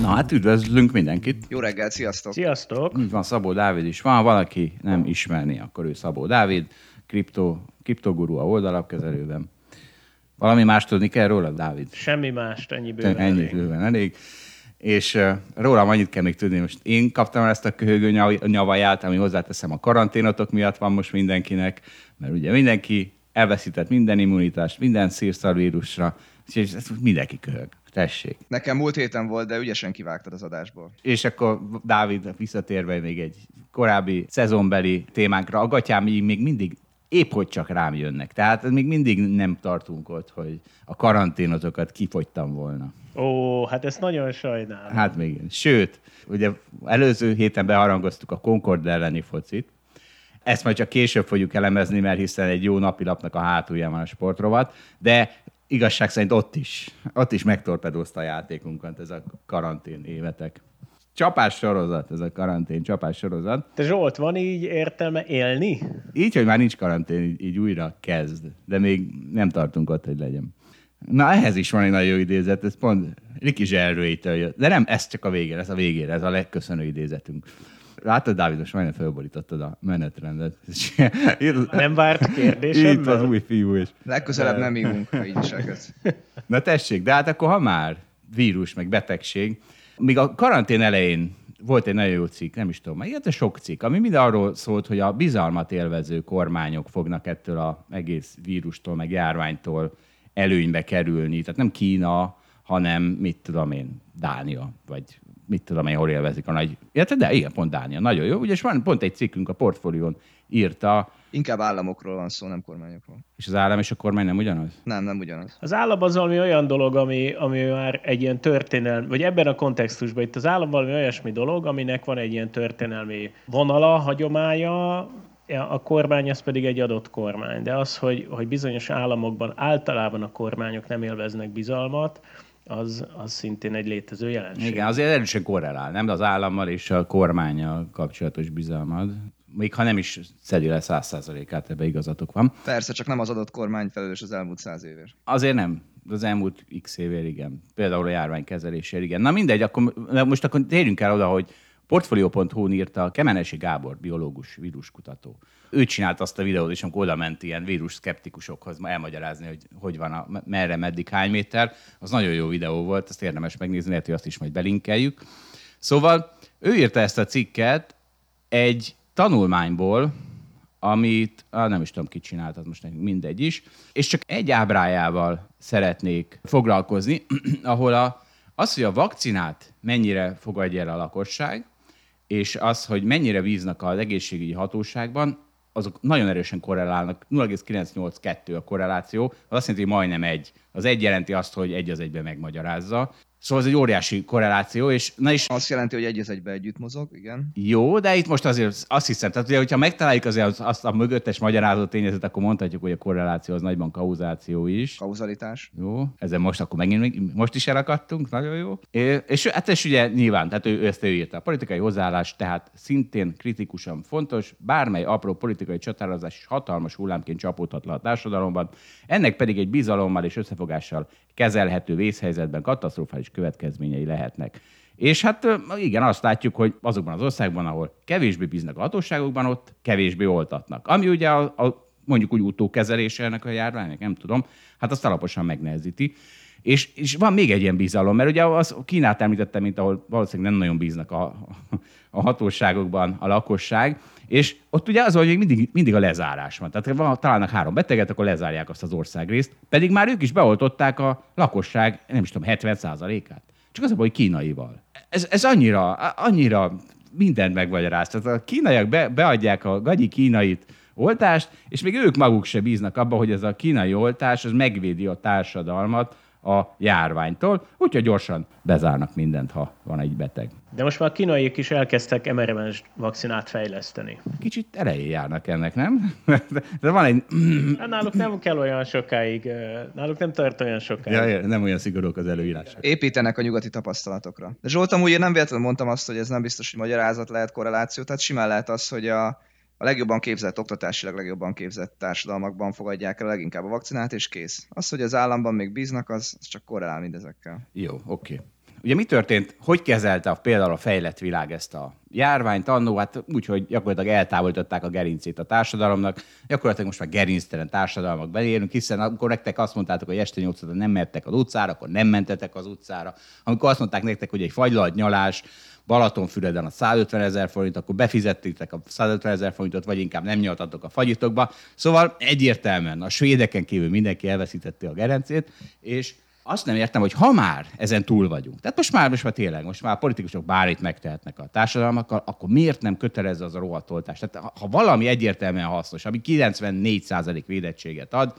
Na hát üdvözlünk mindenkit. Jó reggelt, sziasztok! Sziasztok! Így van, Szabó Dávid is van. Valaki nem ismerni, akkor ő Szabó Dávid, kripto, kriptoguru a oldalapkezelőben. Valami más tudni kell róla, Dávid? Semmi mást, ennyi bőven Ennyi elég. bőven elég. És uh, rólam annyit kell még tudni, most én kaptam ezt a köhögő nyav- nyavaját, ami hozzáteszem a karanténotok miatt van most mindenkinek, mert ugye mindenki elveszített minden immunitást, minden szírszarvírusra, és ez mindenki köhög. Tessék. Nekem múlt héten volt, de ügyesen kivágtad az adásból. És akkor Dávid visszatérve még egy korábbi szezonbeli témánkra, a gatyám így még mindig épp hogy csak rám jönnek. Tehát még mindig nem tartunk ott, hogy a karanténotokat kifogytam volna. Ó, hát ezt nagyon sajnálom. Hát még igen. Sőt, ugye előző héten beharangoztuk a Concord elleni focit. Ezt majd csak később fogjuk elemezni, mert hiszen egy jó napilapnak a hátulján van a sportrovat, de igazság szerint ott is, ott is megtorpedózta a játékunkat ez a karantén évetek. Csapás sorozat, ez a karantén csapás sorozat. Te Zsolt, van így értelme élni? Így, hogy már nincs karantén, így, így újra kezd, de még nem tartunk ott, hogy legyen. Na, ehhez is van egy nagyon jó idézet, ez pont Ricky Zserrőitől jött. De nem, ez csak a végére, ez a végére, ez a legköszönő idézetünk. Látod, Dávid, most majdnem fölborítottad a menetrendet. Nem várt kérdésem? Itt az új fiú is. Legközelebb nem ívunk, ha így viselkedsz. Na tessék, de hát akkor ha már vírus, meg betegség, még a karantén elején volt egy nagyon jó cikk, nem is tudom, illetve sok cikk, ami mind arról szólt, hogy a bizalmat élvező kormányok fognak ettől az egész vírustól, meg járványtól előnybe kerülni. Tehát nem Kína, hanem mit tudom én, Dánia, vagy mit tudom én, hol élvezik a nagy... Illetve de igen, pont Dánia, nagyon jó. Ugye, és van pont egy cikkünk a portfólión írta, Inkább államokról van szó, nem kormányokról. és az állam és a kormány nem ugyanaz? Nem, nem ugyanaz. Az állam az valami olyan dolog, ami, ami már egy ilyen történelmi, vagy ebben a kontextusban itt az állam valami olyasmi dolog, aminek van egy ilyen történelmi vonala, hagyománya, a kormány az pedig egy adott kormány. De az, hogy, hogy bizonyos államokban általában a kormányok nem élveznek bizalmat, az, az szintén egy létező jelenség. Igen, azért erősen korrelál, nem? Az állammal és a kormányjal kapcsolatos bizalmad. Még ha nem is szedi le száz százalékát, ebbe igazatok van. Persze, csak nem az adott kormány felelős az elmúlt száz évért. Azért nem. Az elmúlt x évért igen. Például a járványkezelésért igen. Na mindegy, akkor, most akkor térjünk el oda, hogy Portfolio.hu-n írta Kemenesi Gábor, biológus, víruskutató. Ő csinált azt a videót, és amikor oda ment ilyen vírus szkeptikusokhoz ma elmagyarázni, hogy hogy van, a, merre, meddig, hány méter. Az nagyon jó videó volt, azt érdemes megnézni, lehet, hogy azt is majd belinkeljük. Szóval ő írta ezt a cikket egy tanulmányból, amit ah, nem is tudom, ki csinált, az most nekünk mindegy is, és csak egy ábrájával szeretnék foglalkozni, ahol a, az, hogy a vakcinát mennyire fogadja el a lakosság, és az, hogy mennyire bíznak az egészségügyi hatóságban, azok nagyon erősen korrelálnak. 0,982 a korreláció, az azt jelenti, hogy majdnem egy. Az egy jelenti azt, hogy egy az egyben megmagyarázza. Szóval ez egy óriási korreláció, és na is Azt jelenti, hogy egy az egybe együtt mozog, igen. jó, de itt most azért azt hiszem, tehát ugye, hogyha megtaláljuk azért az- azt a mögöttes magyarázó tényezőt, akkor mondhatjuk, hogy a korreláció az nagyban kauzáció is. Kauzalitás. Jó, ezzel most akkor megint most is elakadtunk, nagyon jó. És hát és ugye nyilván, tehát ő, ő ezt ő írta. A politikai hozzáállás tehát szintén kritikusan fontos, bármely apró politikai csatározás is hatalmas hullámként csapódhat le a társadalomban, ennek pedig egy bizalommal és összefogással kezelhető vészhelyzetben katasztrofális következményei lehetnek. És hát igen, azt látjuk, hogy azokban az országban, ahol kevésbé bíznak a hatóságokban, ott kevésbé oltatnak. Ami ugye a, a mondjuk úgy utókezelése ennek a járványnak, nem tudom, hát azt alaposan megnehezíti. És, és van még egy ilyen bizalom, mert ugye az Kínát említettem, mint ahol valószínűleg nem nagyon bíznak a, a hatóságokban a lakosság, és ott ugye az, hogy még mindig, mindig a lezárás van. Tehát ha találnak három beteget, akkor lezárják azt az országrészt, pedig már ők is beoltották a lakosság, nem is tudom, 70%-át. Csak az a baj, hogy kínaival. Ez, ez annyira, annyira mindent megmagyaráz. Tehát a kínaiak be, beadják a gagyi kínait oltást, és még ők maguk se bíznak abba, hogy ez a kínai oltás az megvédi a társadalmat a járványtól, úgyhogy gyorsan bezárnak mindent, ha van egy beteg. De most már a kínaiak is elkezdtek mRNA vakcinát fejleszteni. Kicsit elején járnak ennek, nem? De van egy... Hát náluk nem kell olyan sokáig, náluk nem tart olyan sokáig. Ja, nem olyan szigorúk az előírások. Építenek a nyugati tapasztalatokra. De Zsoltam, ugye nem véletlenül mondtam azt, hogy ez nem biztos, hogy magyarázat lehet korreláció, tehát simán lehet az, hogy a, a legjobban képzett, oktatásilag legjobban képzett társadalmakban fogadják el leginkább a vakcinát, és kész. Az, hogy az államban még bíznak, az, az csak korrelál mindezekkel. Jó, oké. Ugye mi történt, hogy kezelte a, például a fejlett világ ezt a járványt annó? Hát úgy, hogy gyakorlatilag eltávolították a gerincét a társadalomnak. Gyakorlatilag most már gerinctelen társadalmak élünk, hiszen akkor nektek azt mondtátok, hogy este 8 nem mentek az utcára, akkor nem mentetek az utcára. Amikor azt mondták nektek, hogy egy fagylalt nyalás, Balatonfüreden a 150 ezer forint, akkor befizettétek a 150 ezer forintot, vagy inkább nem nyaltatok a fagyitokba. Szóval egyértelműen a svédeken kívül mindenki elveszítette a gerencét, és azt nem értem, hogy ha már ezen túl vagyunk, tehát most már, most már tényleg, most már a politikusok bármit megtehetnek a társadalmakkal, akkor miért nem kötelező az a rohadt oltás? Tehát ha valami egyértelműen hasznos, ami 94% védettséget ad,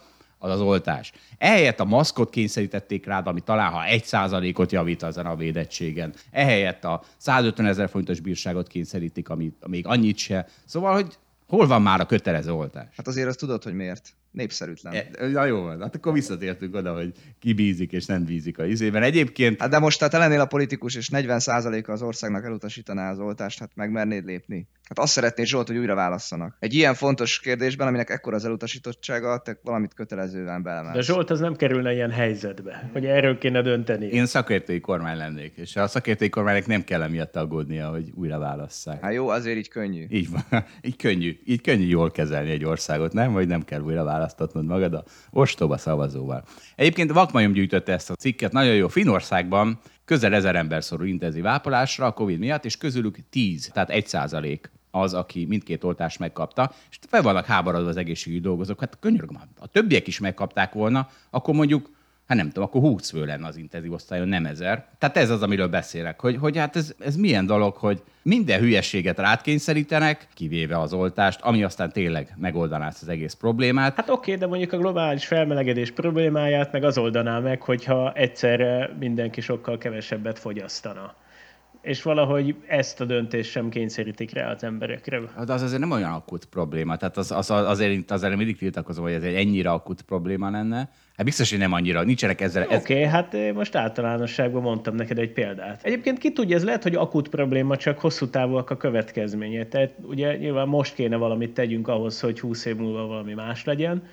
az az oltás. Ehelyett a maszkot kényszerítették rád, ami talán ha egy százalékot javít ezen a védettségen. Ehelyett a 150 ezer forintos bírságot kényszerítik, ami még annyit se. Szóval, hogy hol van már a kötelező oltás? Hát azért azt tudod, hogy miért népszerűtlen. E, na jó van, hát akkor visszatértünk oda, hogy ki bízik és nem bízik a izében. Egyébként... Hát de most tehát lennél a politikus, és 40%-a az országnak elutasítaná az oltást, hát megmernéd lépni. Hát azt szeretnéd Zsolt, hogy újra válasszanak. Egy ilyen fontos kérdésben, aminek ekkora az elutasítottsága, te valamit kötelezően belemelsz. De Zsolt az nem kerülne ilyen helyzetbe, hogy erről kéne dönteni. Én szakértői kormány lennék, és a szakértői kormánynak nem kell emiatt aggódnia, hogy újra válasszák. Hát jó, azért így könnyű. Így van. Így könnyű, így könnyű jól kezelni egy országot, nem? Vagy nem kell újra választatnod magad a ostoba szavazóval. Egyébként Vakmajom gyűjtötte ezt a cikket, nagyon jó. Finországban közel ezer ember szorul intenzív ápolásra a Covid miatt, és közülük 10, tehát 1 százalék az, aki mindkét oltást megkapta, és fel vannak háborodva az egészségügyi dolgozók. Hát könyörgöm, a többiek is megkapták volna, akkor mondjuk hát nem tudom, akkor 20 fő lenne az intenzív osztályon, nem ezer. Tehát ez az, amiről beszélek, hogy, hogy hát ez, ez milyen dolog, hogy minden hülyességet rátkényszerítenek, kivéve az oltást, ami aztán tényleg megoldaná ezt az egész problémát. Hát oké, de mondjuk a globális felmelegedés problémáját meg az oldaná meg, hogyha egyszerre mindenki sokkal kevesebbet fogyasztana és valahogy ezt a döntést sem kényszerítik rá az emberekre. De az azért nem olyan akut probléma. Tehát az, az, azért, azért mindig tiltakozom, hogy ez egy ennyire akut probléma lenne. Hát biztos, hogy nem annyira, nincsenek ezzel. Oké, okay, ez... hát most általánosságban mondtam neked egy példát. Egyébként ki tudja, ez lehet, hogy akut probléma, csak hosszú távúak a következménye. Tehát ugye nyilván most kéne valamit tegyünk ahhoz, hogy 20 év múlva valami más legyen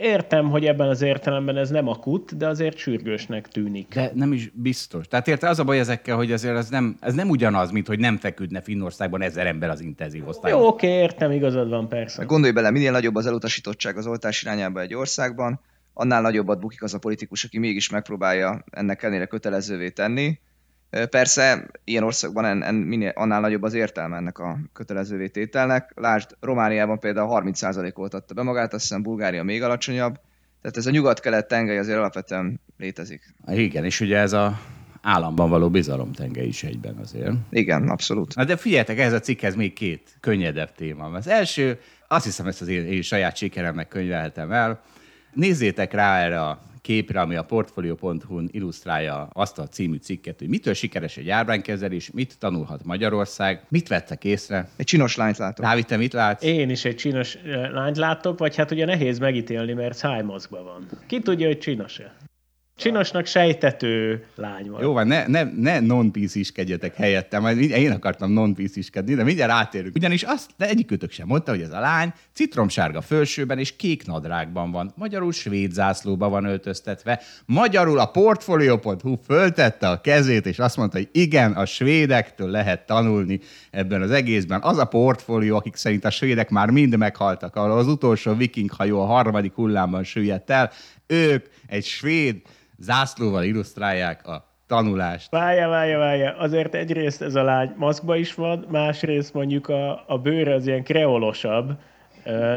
Értem, hogy ebben az értelemben ez nem akut, de azért sürgősnek tűnik. De nem is biztos. Tehát érte az a baj ezekkel, hogy azért ez nem, ez nem ugyanaz, mint hogy nem feküdne Finnországban ezer ember az intenzív osztályon. Jó, oké, értem, igazad van, persze. Gondolj bele, minél nagyobb az elutasítottság az oltás irányába egy országban, annál nagyobbat bukik az a politikus, aki mégis megpróbálja ennek ellenére kötelezővé tenni, Persze, ilyen országban en, en, minél, annál nagyobb az értelme ennek a kötelezővé tételnek. Lásd, Romániában például 30% oltatta be magát, azt hiszem Bulgária még alacsonyabb. Tehát ez a nyugat-kelet tengely azért alapvetően létezik. Igen, és ugye ez a államban való bizalom tengely is egyben azért. Igen, abszolút. Na de figyeljetek, ez a cikkhez még két könnyedebb téma. Az első, azt hiszem, ezt az én, én saját sikeremnek könyvelhetem el. Nézzétek rá erre a képre, ami a portfolio.hu-n illusztrálja azt a című cikket, hogy mitől sikeres egy járványkezelés, mit tanulhat Magyarország, mit vettek észre. Egy csinos lányt látok. Dávid, te mit látsz? Én is egy csinos lányt látok, vagy hát ugye nehéz megítélni, mert szájmaszkban van. Ki tudja, hogy csinos-e? Csinosnak sejtető lány van. Jó van, ne, ne, ne non iskedjetek helyettem, majd én akartam non iskedni, de mindjárt átérünk. Ugyanis azt de egyikőtök sem mondta, hogy ez a lány citromsárga fölsőben és kék nadrágban van. Magyarul svéd zászlóba van öltöztetve. Magyarul a Portfolio.hu föltette a kezét, és azt mondta, hogy igen, a svédektől lehet tanulni ebben az egészben. Az a portfólió, akik szerint a svédek már mind meghaltak, ahol az utolsó viking hajó a harmadik hullámban süllyedt el, ők egy svéd zászlóval illusztrálják a tanulást. Várja, várja, várja. Azért egyrészt ez a lány maszkba is van, másrészt mondjuk a, a bőre az ilyen kreolosabb,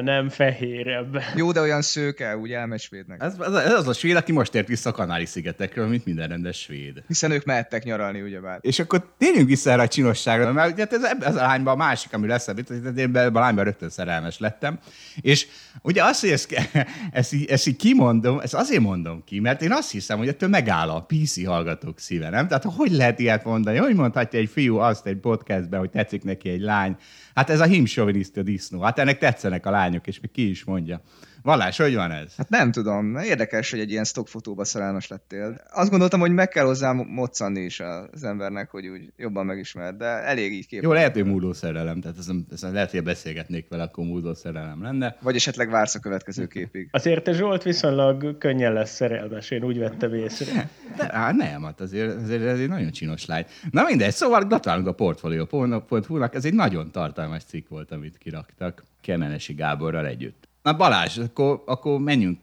nem fehérebb. Jó, de olyan szőke, úgy elmegy svédnek. Ez, ez, ez az a svéd, aki most ért vissza a Kanári-szigetekről, mint minden rendes svéd. Hiszen ők mehettek nyaralni, ugyebár. És akkor térjünk vissza erre a csinosságra, mert ugye ez, ez a lányban a másik, ami lesz, hogy én a lányban rögtön szerelmes lettem. És ugye azt, hogy ezt, ezt, így, ezt így kimondom, ezt azért mondom ki, mert én azt hiszem, hogy ettől megáll a PC hallgatók szíve, nem? Tehát hogy lehet ilyet mondani? Hogy mondhatja egy fiú azt egy podcastben, hogy tetszik neki egy lány, Hát ez a himsovinisztia disznó. Hát ennek tetszenek a lányok, és még ki is mondja. Valás, hogy van ez? Hát nem tudom. Érdekes, hogy egy ilyen stockfotóba szerelmes lettél. Azt gondoltam, hogy meg kell hozzá moccanni is az embernek, hogy úgy jobban megismerd, de elég így kép. Jó, lehet, hogy múló szerelem, tehát ez, ez lehet, hogy beszélgetnék vele, akkor múló szerelem lenne. Vagy esetleg vársz a következő képig. Azért te Zsolt viszonylag könnyen lesz szerelmes, én úgy vettem észre. De, á, nem, hát azért, azért ez egy nagyon csinos lány. Na mindegy, szóval gratulálunk a Portfolio.hu-nak, ez egy nagyon tartalmas cikk volt, amit kiraktak Kemenesi Gáborral együtt. Na Balázs, akkor, akkor menjünk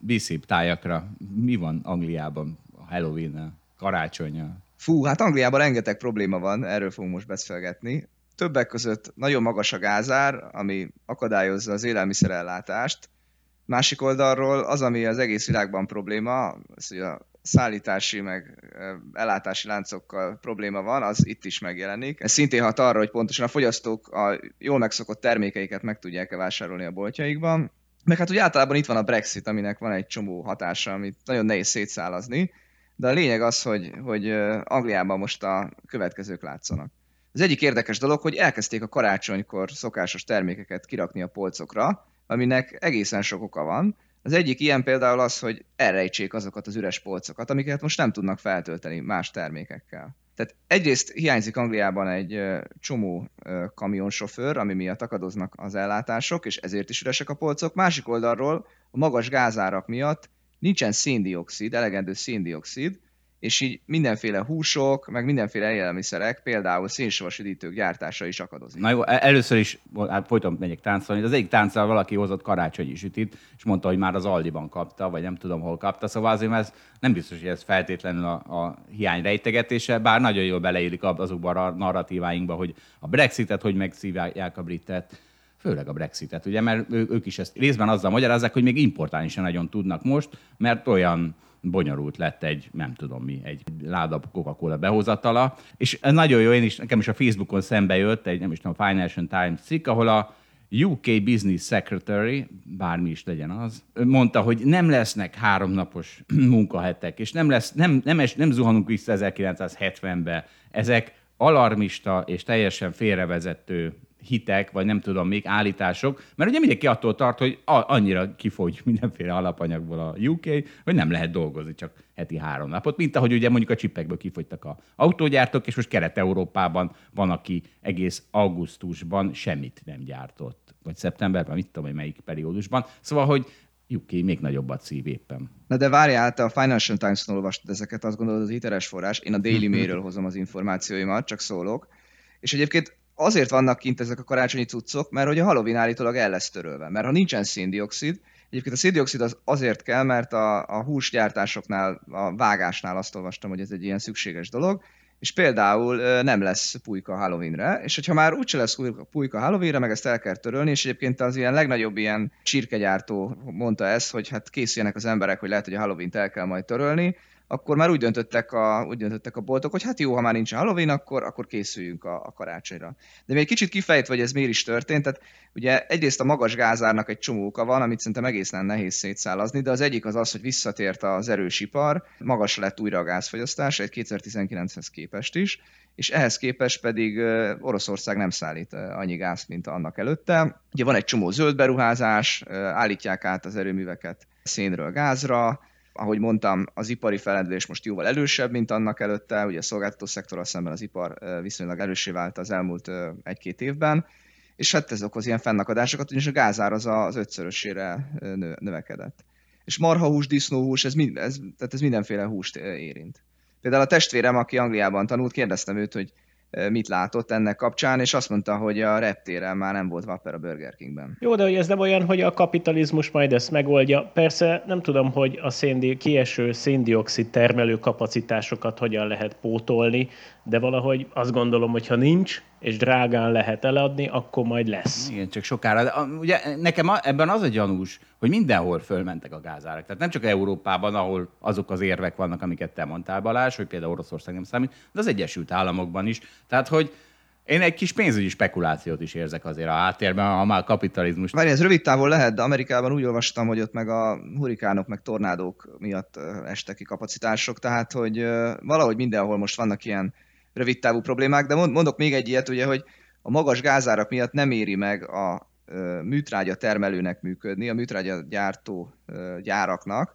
BC tájakra. Mi van Angliában a halloween karácsonya? Fú, hát Angliában rengeteg probléma van, erről fogunk most beszélgetni. Többek között nagyon magas a gázár, ami akadályozza az élelmiszerellátást. Másik oldalról az, ami az egész világban probléma, az, hogy a szállítási meg ellátási láncokkal probléma van, az itt is megjelenik. Ez szintén hat arra, hogy pontosan a fogyasztók a jól megszokott termékeiket meg tudják-e vásárolni a boltjaikban. Meg hát úgy általában itt van a Brexit, aminek van egy csomó hatása, amit nagyon nehéz szétszálazni, de a lényeg az, hogy, hogy Angliában most a következők látszanak. Az egyik érdekes dolog, hogy elkezdték a karácsonykor szokásos termékeket kirakni a polcokra, aminek egészen sok oka van. Az egyik ilyen például az, hogy elrejtsék azokat az üres polcokat, amiket most nem tudnak feltölteni más termékekkel. Tehát egyrészt hiányzik Angliában egy csomó kamionsofőr, ami miatt akadoznak az ellátások, és ezért is üresek a polcok. Másik oldalról a magas gázárak miatt nincsen széndiokszid, elegendő széndiokszid, és így mindenféle húsok, meg mindenféle élelmiszerek, például szénsavas üdítők gyártása is akadozik. Na jó, e- először is hát folyton megyek táncolni. Az egyik tánccal valaki hozott karácsonyi sütit, és mondta, hogy már az Aldiban kapta, vagy nem tudom, hol kapta. Szóval azért ez nem biztos, hogy ez feltétlenül a, a hiány rejtegetése, bár nagyon jól beleillik azokban a narratíváinkba, hogy a Brexitet, hogy megszívják a britet, főleg a Brexitet, ugye, mert ők is ezt részben azzal magyarázzák, hogy még importálni sem nagyon tudnak most, mert olyan bonyolult lett egy, nem tudom mi, egy láda Coca-Cola behozatala. És ez nagyon jó, én is, nekem is a Facebookon szembe jött egy, nem is tudom, Financial Times cikk, ahol a UK Business Secretary, bármi is legyen az, mondta, hogy nem lesznek háromnapos munkahetek, és nem, lesz, nem, nem, es, nem zuhanunk vissza 1970-be. Ezek alarmista és teljesen félrevezető hitek, vagy nem tudom még állítások, mert ugye mindenki attól tart, hogy annyira kifogy mindenféle alapanyagból a UK, hogy nem lehet dolgozni csak heti három napot, mint ahogy ugye mondjuk a csipekből kifogytak a autógyártók, és most Kelet-Európában van, aki egész augusztusban semmit nem gyártott, vagy szeptemberben, mit tudom, hogy melyik periódusban. Szóval, hogy UK még nagyobbat szív éppen. Na de várjál, te a Financial Times-on olvastad ezeket, azt gondolod az hiteles forrás. Én a Daily Mail-ről hozom az információimat, csak szólok. És egyébként azért vannak kint ezek a karácsonyi cuccok, mert hogy a Halloween állítólag el lesz törölve. Mert ha nincsen széndiokszid, Egyébként a széndiokszid az azért kell, mert a, a húsgyártásoknál, a vágásnál azt olvastam, hogy ez egy ilyen szükséges dolog, és például nem lesz pulyka Halloweenre, és hogyha már úgyse lesz pulyka Halloweenre, meg ezt el kell törölni, és egyébként az ilyen legnagyobb ilyen csirkegyártó mondta ezt, hogy hát készüljenek az emberek, hogy lehet, hogy a Halloween-t el kell majd törölni, akkor már úgy döntöttek a, úgy döntöttek a boltok, hogy hát jó, ha már nincs Halloween, akkor, akkor készüljünk a, a karácsonyra. De még kicsit kifejtve, hogy ez miért is történt, tehát ugye egyrészt a magas gázárnak egy csomó oka van, amit szerintem egészen nehéz szétszálazni, de az egyik az az, hogy visszatért az erős ipar, magas lett újra a gázfogyasztás, egy 2019-hez képest is, és ehhez képest pedig Oroszország nem szállít annyi gázt, mint annak előtte. Ugye van egy csomó zöld beruházás, állítják át az erőműveket szénről gázra, ahogy mondtam, az ipari felendülés most jóval elősebb, mint annak előtte, ugye a szolgáltató szektorral szemben az ipar viszonylag erősé vált az elmúlt egy-két évben, és hát ez okoz ilyen fennakadásokat, ugyanis a gázár az az ötszörösére növekedett. És marhahús, disznóhús, ez, ez, tehát ez mindenféle húst érint. Például a testvérem, aki Angliában tanult, kérdeztem őt, hogy mit látott ennek kapcsán, és azt mondta, hogy a reptéren már nem volt Whopper a Burger Kingben. Jó, de hogy ez nem olyan, hogy a kapitalizmus majd ezt megoldja. Persze nem tudom, hogy a széndi, kieső széndiokszid termelő kapacitásokat hogyan lehet pótolni, de valahogy azt gondolom, hogy ha nincs és drágán lehet eladni, akkor majd lesz. Igen, csak sokára. De, ugye nekem ebben az a gyanús, hogy mindenhol fölmentek a gázárak. Tehát nem csak Európában, ahol azok az érvek vannak, amiket te mondtál, Balázs, hogy például Oroszország nem számít, de az Egyesült Államokban is. Tehát, hogy én egy kis pénzügyi spekulációt is érzek azért a háttérben, ha már kapitalizmus. Várj, ez rövid távon lehet, de Amerikában úgy olvastam, hogy ott meg a hurikánok, meg tornádók miatt estek ki kapacitások, tehát hogy valahogy mindenhol most vannak ilyen rövid távú problémák, de mondok még egy ilyet, ugye, hogy a magas gázárak miatt nem éri meg a műtrágya termelőnek működni, a műtrágya gyártó gyáraknak,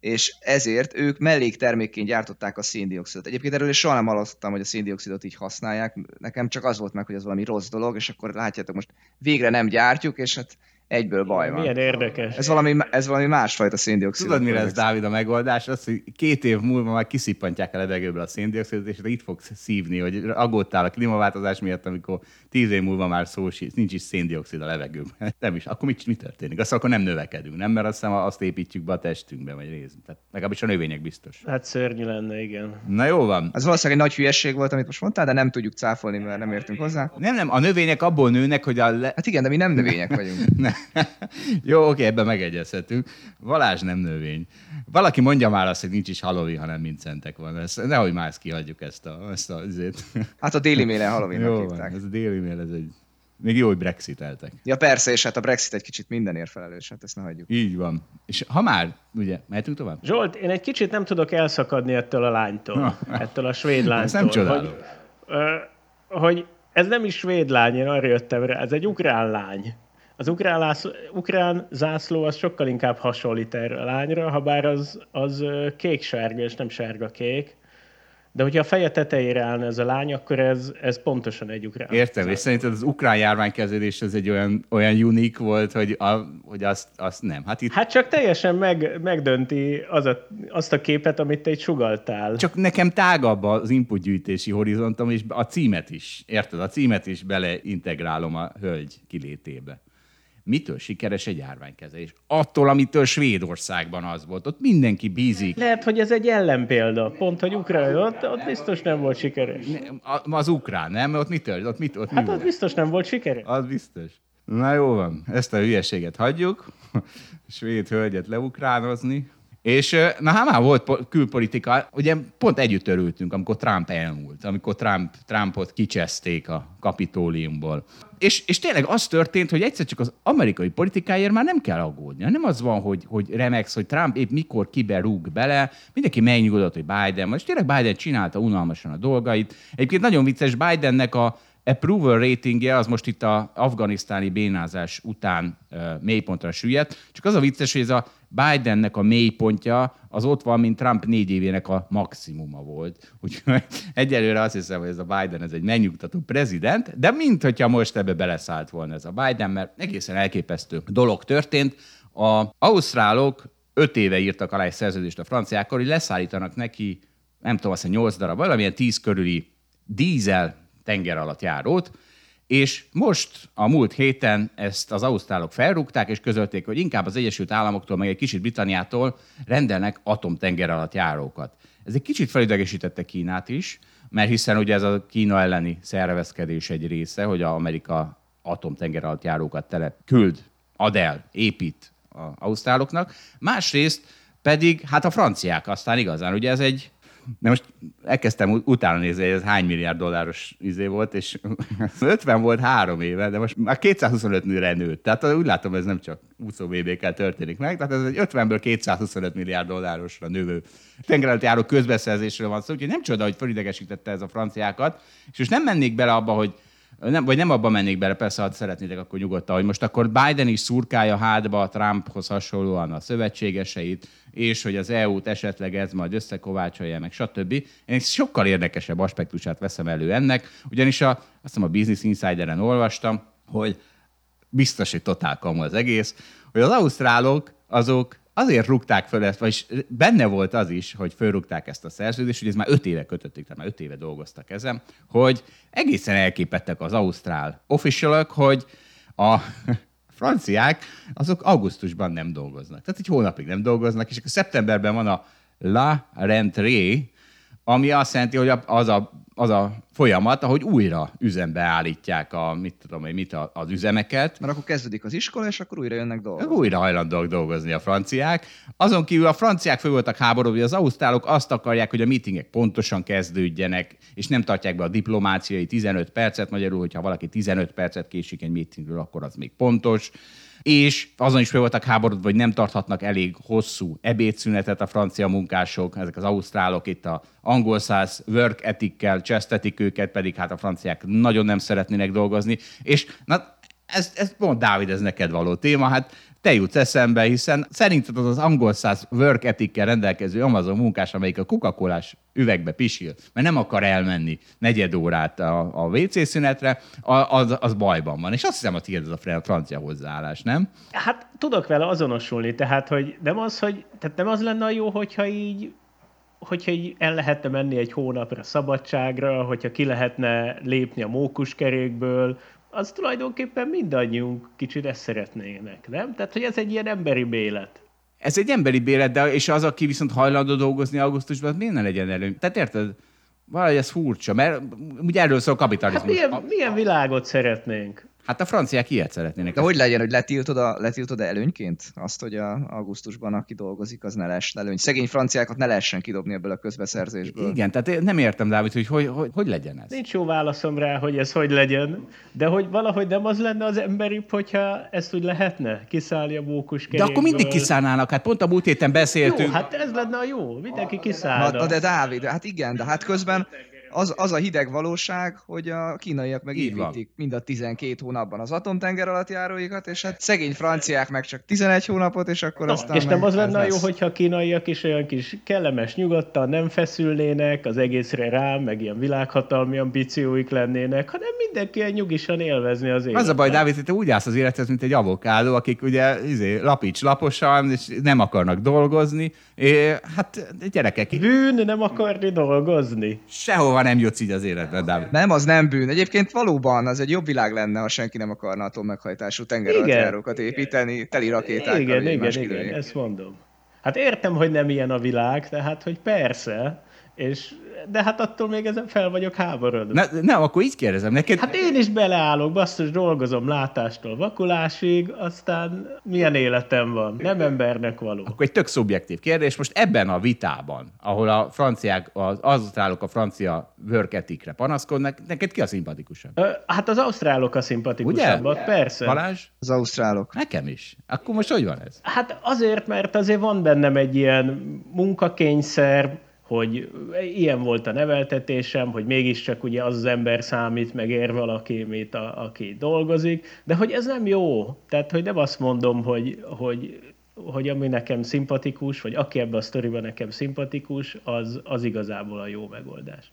és ezért ők melléktermékként gyártották a széndiokszidot. Egyébként erről soha nem hallottam, hogy a széndiokszidot így használják. Nekem csak az volt meg, hogy ez valami rossz dolog, és akkor látjátok, most végre nem gyártjuk, és hát egyből baj van. Milyen érdekes. Ez valami, ez valami másfajta széndiokszid. Tudod, mi lesz, Dávid, a megoldás? Az, hogy két év múlva már kiszippantják a levegőből a széndiokszidot, és itt fogsz szívni, hogy aggódtál a klímaváltozás miatt, amikor tíz év múlva már szó nincs is széndiokszid a levegőben. Nem is. Akkor mit, mi történik? Azt akkor nem növekedünk, nem? Mert azt, azt építjük be a testünkbe, vagy részünk. Tehát legalábbis a növények biztos. Hát szörnyű lenne, igen. Na jó van. Ez valószínűleg egy nagy hülyeség volt, amit most mondtál, de nem tudjuk cáfolni, mert nem értünk hozzá. Nem, nem, a növények abból nőnek, hogy a... Le... Hát igen, de mi nem növények vagyunk. jó, oké, ebben megegyezhetünk. Valázs nem növény. Valaki mondja már azt, hogy nincs is Halloween, hanem mincentek van. Ezt, nehogy már ezt kihagyjuk ezt a, ezt a azért. Hát a déli mélen halloween jó, hívták. ez a déli mél, ez egy még jó, hogy brexiteltek. Ja persze, és hát a Brexit egy kicsit mindenért felelős, hát ezt ne hagyjuk. Így van. És ha már, ugye, mehetünk tovább? Zsolt, én egy kicsit nem tudok elszakadni ettől a lánytól, ha. ettől a svéd lánytól. Ezt nem csodálom. Hogy, ö, hogy ez nem is svéd lány, én arra jöttem rá, ez egy ukrán lány. Az ukrán, lászló, ukrán zászló az sokkal inkább hasonlít erre a lányra, ha bár az, az kék-sárga, és nem sárga-kék. De hogyha a feje tetejére állna ez a lány, akkor ez, ez pontosan egy ukrán. Értem, és szerinted az ukrán járványkezelés ez egy olyan, olyan unik volt, hogy, a, hogy azt, azt nem. Hát, itt... hát csak teljesen meg, megdönti az a, azt a képet, amit te itt sugaltál. Csak nekem tágabb az inputgyűjtési horizontom, és a címet is, érted? A címet is beleintegrálom a hölgy kilétébe mitől sikeres egy járványkezelés? Attól, amitől Svédországban az volt. Ott mindenki bízik. Lehet, hogy ez egy ellenpélda. Pont, hogy Ukrán, ott, ott biztos nem volt sikeres. Ne, az ukrán, nem? Ott mit történt? Ott, mit, ott hát mi ott biztos nem volt sikeres. Az biztos. Na jó van, ezt a hülyeséget hagyjuk. Svéd hölgyet leukránozni. És na hát már volt külpolitika, ugye pont együtt örültünk, amikor Trump elmúlt, amikor Trump, Trumpot kicseszték a kapitóliumból. És, és tényleg az történt, hogy egyszer csak az amerikai politikáért már nem kell aggódni. Nem az van, hogy, hogy remex, hogy Trump épp mikor kibe rúg bele, mindenki megnyugodott, hogy Biden, most tényleg Biden csinálta unalmasan a dolgait. Egyébként nagyon vicces, Bidennek a approval ratingje az most itt a afganisztáni bénázás után mélypontra süllyedt. Csak az a vicces, hogy ez a Bidennek a mélypontja az ott van, mint Trump négy évének a maximuma volt. Úgyhogy egyelőre azt hiszem, hogy ez a Biden ez egy megnyugtató prezident, de mint hogyha most ebbe beleszállt volna ez a Biden, mert egészen elképesztő dolog történt. A ausztrálok öt éve írtak alá egy szerződést a franciákkal, hogy leszállítanak neki, nem tudom, azt 8 darab, valamilyen 10 körüli dízel tenger alatt járót, és most a múlt héten ezt az ausztrálok felrúgták, és közölték, hogy inkább az Egyesült Államoktól, meg egy kicsit Britanniától rendelnek atomtenger alatt járókat. Ez egy kicsit felidegesítette Kínát is, mert hiszen ugye ez a Kína elleni szervezkedés egy része, hogy a Amerika atomtenger alatt járókat telep küld, ad el, épít az ausztráloknak. Másrészt pedig hát a franciák aztán igazán, ugye ez egy de most elkezdtem utána nézni, hogy ez hány milliárd dolláros izé volt, és 50 volt három éve, de most már 225 nőre nőtt. Tehát úgy látom, ez nem csak úszó BB-kel történik meg, tehát ez egy 50-ből 225 milliárd dollárosra növő tengerelt járó közbeszerzésről van szó, úgyhogy nem csoda, hogy fölidegesítette ez a franciákat, és most nem mennék bele abba, hogy nem, vagy nem abban mennék bele, persze, ha szeretnétek, akkor nyugodtan, hogy most akkor Biden is szurkálja hátba a Trumphoz hasonlóan a szövetségeseit, és hogy az EU-t esetleg ez majd összekovácsolja, meg stb. Én sokkal érdekesebb aspektusát veszem elő ennek, ugyanis a, azt hiszem a Business Insider-en olvastam, hogy biztos, hogy totál kamu az egész, hogy az ausztrálok azok azért rúgták föl ezt, vagyis benne volt az is, hogy fölrúgták ezt a szerződést, hogy ez már öt éve kötötték, tehát már öt éve dolgoztak ezen, hogy egészen elképettek az ausztrál officialok, hogy a franciák azok augusztusban nem dolgoznak. Tehát egy hónapig nem dolgoznak, és akkor szeptemberben van a La Rentrée, ami azt jelenti, hogy az a, az a folyamat, ahogy újra üzembe állítják a, mit tudom én, mit a, az üzemeket. Mert akkor kezdődik az iskola, és akkor újra jönnek dolgozni. Újra hajlandóak dolgozni a franciák. Azon kívül a franciák föl voltak háborodva, hogy az ausztrálok azt akarják, hogy a meetingek pontosan kezdődjenek, és nem tartják be a diplomáciai 15 percet. Magyarul, hogyha valaki 15 percet késik egy meetingről, akkor az még pontos és azon is fel voltak háborodva, hogy nem tarthatnak elég hosszú ebédszünetet a francia munkások, ezek az ausztrálok itt a angol száz work etikkel csesztetik őket, pedig hát a franciák nagyon nem szeretnének dolgozni, és na, ez, ez pont Dávid, ez neked való téma, hát te jutsz eszembe, hiszen szerinted az az angol száz work etikkel rendelkező Amazon munkás, amelyik a coca üvegbe pisil, mert nem akar elmenni negyed órát a, a WC szünetre, az, az bajban van. És azt hiszem, hogy tiéd ez a francia hozzáállás, nem? Hát tudok vele azonosulni, tehát hogy nem az, hogy, tehát nem az lenne a jó, hogyha így hogyha így el lehetne menni egy hónapra szabadságra, hogyha ki lehetne lépni a mókuskerékből, az tulajdonképpen mindannyiunk kicsit ezt szeretnének, nem? Tehát, hogy ez egy ilyen emberi bélet. Ez egy emberi bélet, de és az, aki viszont hajlandó dolgozni augusztusban, miért ne legyen előny? Tehát érted? Valahogy ez furcsa, mert ugye erről szól a kapitalizmus. Hát milyen, milyen világot szeretnénk? Hát a franciák ilyet szeretnének. De hogy legyen, hogy letiltod, a, letiltod előnyként azt, hogy a augusztusban aki dolgozik, az ne lehessen előny. Szegény franciákat ne lehessen kidobni ebből a közbeszerzésből. Igen, tehát én nem értem, Dávid, hogy hogy, hogy hogy legyen ez. Nincs jó válaszom rá, hogy ez hogy legyen, de hogy valahogy nem az lenne az emberi, hogyha ezt úgy lehetne kiszállni a mókus De akkor mindig kiszállnának, hát pont a múlt héten beszéltünk. Jó, hát ez lenne a jó, mindenki kiszállna. Na, de Dávid, hát igen, de hát közben az, az a hideg valóság, hogy a kínaiak meg építik mind a 12 hónapban az atomtenger alatt járóikat, és hát szegény franciák meg csak 11 hónapot, és akkor Na, aztán És nem az lenne jó, hogyha a kínaiak is olyan kis kellemes, nyugodtan nem feszülnének az egészre rá, meg ilyen világhatalmi ambícióik lennének, hanem mindenki ilyen nyugisan élvezni az életet. Az a baj, Dávid, hogy te úgy állsz az élethez, mint egy avokádó, akik ugye izé, lapics laposan, és nem akarnak dolgozni. Hát gyerekek... Bűn nem akarni dolgozni. Sehova nem jutsz így az életben, Dávid. Nem, az nem bűn. Egyébként valóban az egy jobb világ lenne, ha senki nem akarna atommeghajtású tengeralattjárókat építeni, teli rakétákkal. Igen, igen, igen, ezt mondom. Hát értem, hogy nem ilyen a világ, tehát hogy persze, és de hát attól még ezen fel vagyok háborodva. Ne, nem, akkor így kérdezem neked. Hát én is beleállok, basszus, dolgozom látástól vakulásig, aztán milyen életem van? Nem embernek való. Akkor egy tök szubjektív kérdés. Most ebben a vitában, ahol a franciák, az ausztrálok a francia work panaszkodnak, neked ki a szimpatikusabb? Ö, hát az ausztrálok a szimpatikusabbak, persze. Balázs? Az ausztrálok. Nekem is. Akkor most hogy van ez? Hát azért, mert azért van bennem egy ilyen munkakényszer, hogy ilyen volt a neveltetésem, hogy mégiscsak ugye az az ember számít, meg ér valaki, mint a, aki dolgozik, de hogy ez nem jó. Tehát, hogy nem azt mondom, hogy, hogy, hogy ami nekem szimpatikus, vagy aki ebben a sztoriban nekem szimpatikus, az, az igazából a jó megoldás.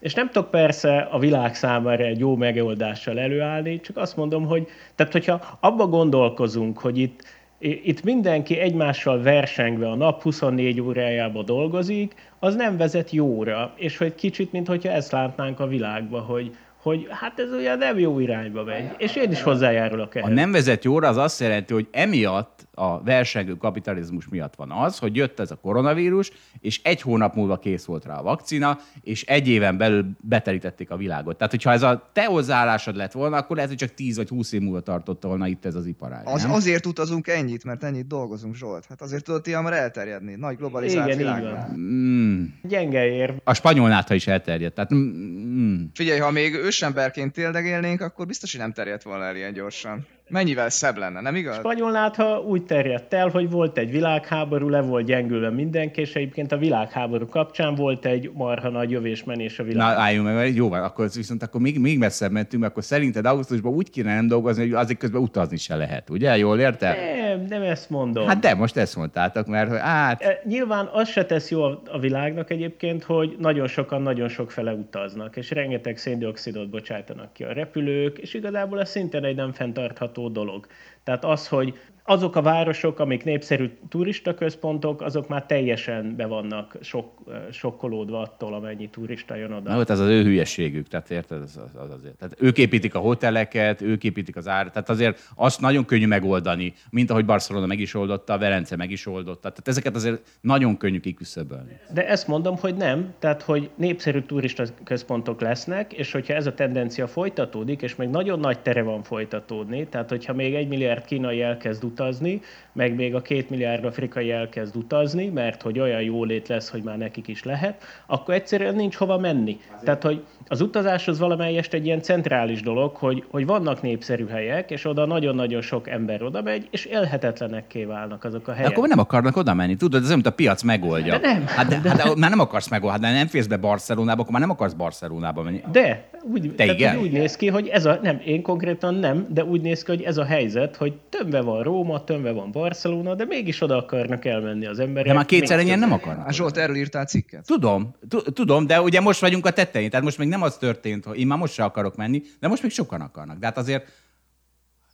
És nem tudok persze a világ számára egy jó megoldással előállni, csak azt mondom, hogy tehát hogyha abba gondolkozunk, hogy itt itt mindenki egymással versengve a nap 24 órájába dolgozik, az nem vezet jóra, és hogy kicsit, mint hogyha ezt látnánk a világba, hogy, hogy hát ez olyan nem jó irányba megy, és én is hozzájárulok ehhez. A nem vezet jóra az azt jelenti, hogy emiatt a versengő kapitalizmus miatt van az, hogy jött ez a koronavírus, és egy hónap múlva kész volt rá a vakcina, és egy éven belül beterítették a világot. Tehát, hogyha ez a te hozzáállásod lett volna, akkor lehet, hogy csak 10 vagy 20 év múlva tartotta volna itt ez az iparág. Az, nem? azért utazunk ennyit, mert ennyit dolgozunk, Zsolt. Hát azért tudott ilyen már elterjedni. Nagy globalizált Igen, világban. Mm. Gyenge ér. A spanyolnátha is elterjedt. Tehát, mm. Figyelj, ha még ősemberként téldegélnénk, akkor biztos, hogy nem terjedt volna el ilyen gyorsan mennyivel szebb lenne, nem igaz? Spanyol ha úgy terjedt el, hogy volt egy világháború, le volt gyengülve mindenki, és egyébként a világháború kapcsán volt egy marha nagy jövésmenés a világ. Na, álljunk meg, jó van, akkor viszont akkor még, még messzebb mentünk, akkor szerinted augusztusban úgy kéne nem dolgozni, hogy azért közben utazni se lehet, ugye? Jól érte? Nem, nem ezt mondom. Hát de, most ezt mondtátok, mert hogy hát... E, nyilván az se tesz jó a, a világnak egyébként, hogy nagyon sokan nagyon sok fele utaznak, és rengeteg széndiokszidot bocsájtanak ki a repülők, és igazából ez szintén egy nem fenntartható dolog. Tehát az, hogy azok a városok, amik népszerű turista központok, azok már teljesen be vannak sok, sokkolódva attól, amennyi turista jön oda. Na, hát ez az ő hülyességük, tehát érted? Az, az azért. Tehát ők építik a hoteleket, ők építik az árat, tehát azért azt nagyon könnyű megoldani, mint ahogy Barcelona meg is oldotta, Velence meg is oldotta. Tehát ezeket azért nagyon könnyű kiküszöbölni. De ezt mondom, hogy nem, tehát hogy népszerű turista központok lesznek, és hogyha ez a tendencia folytatódik, és még nagyon nagy tere van folytatódni, tehát hogyha még egy milliárd kínai elkezd utazni, meg még a két milliárd afrikai elkezd utazni, mert hogy olyan jólét lesz, hogy már nekik is lehet, akkor egyszerűen nincs hova menni. Tehát, hogy az utazás az valamelyest egy ilyen centrális dolog, hogy, hogy vannak népszerű helyek, és oda nagyon-nagyon sok ember oda megy, és élhetetlenekké válnak azok a helyek. De akkor nem akarnak oda menni, tudod, ez olyan, mint a piac megoldja. De nem. Hát, de, hát de, már nem akarsz megoldani, hát nem férsz be Barcelonába, akkor már nem akarsz Barcelonába menni. De úgy, Te tehát, igen? úgy néz ki, hogy ez a, nem, én konkrétan nem, de úgy néz ki, hogy ez a helyzet, hogy tömve van Róma, tömve van Barcelona, de mégis oda akarnak elmenni az emberek. De már kétszer ennyien nem akarnak. Hát Zsolt, erről írtál cikket? Tudom, tu- tudom, de ugye most vagyunk a tetején, tehát most még nem az történt, hogy én már most se akarok menni, de most még sokan akarnak. De hát azért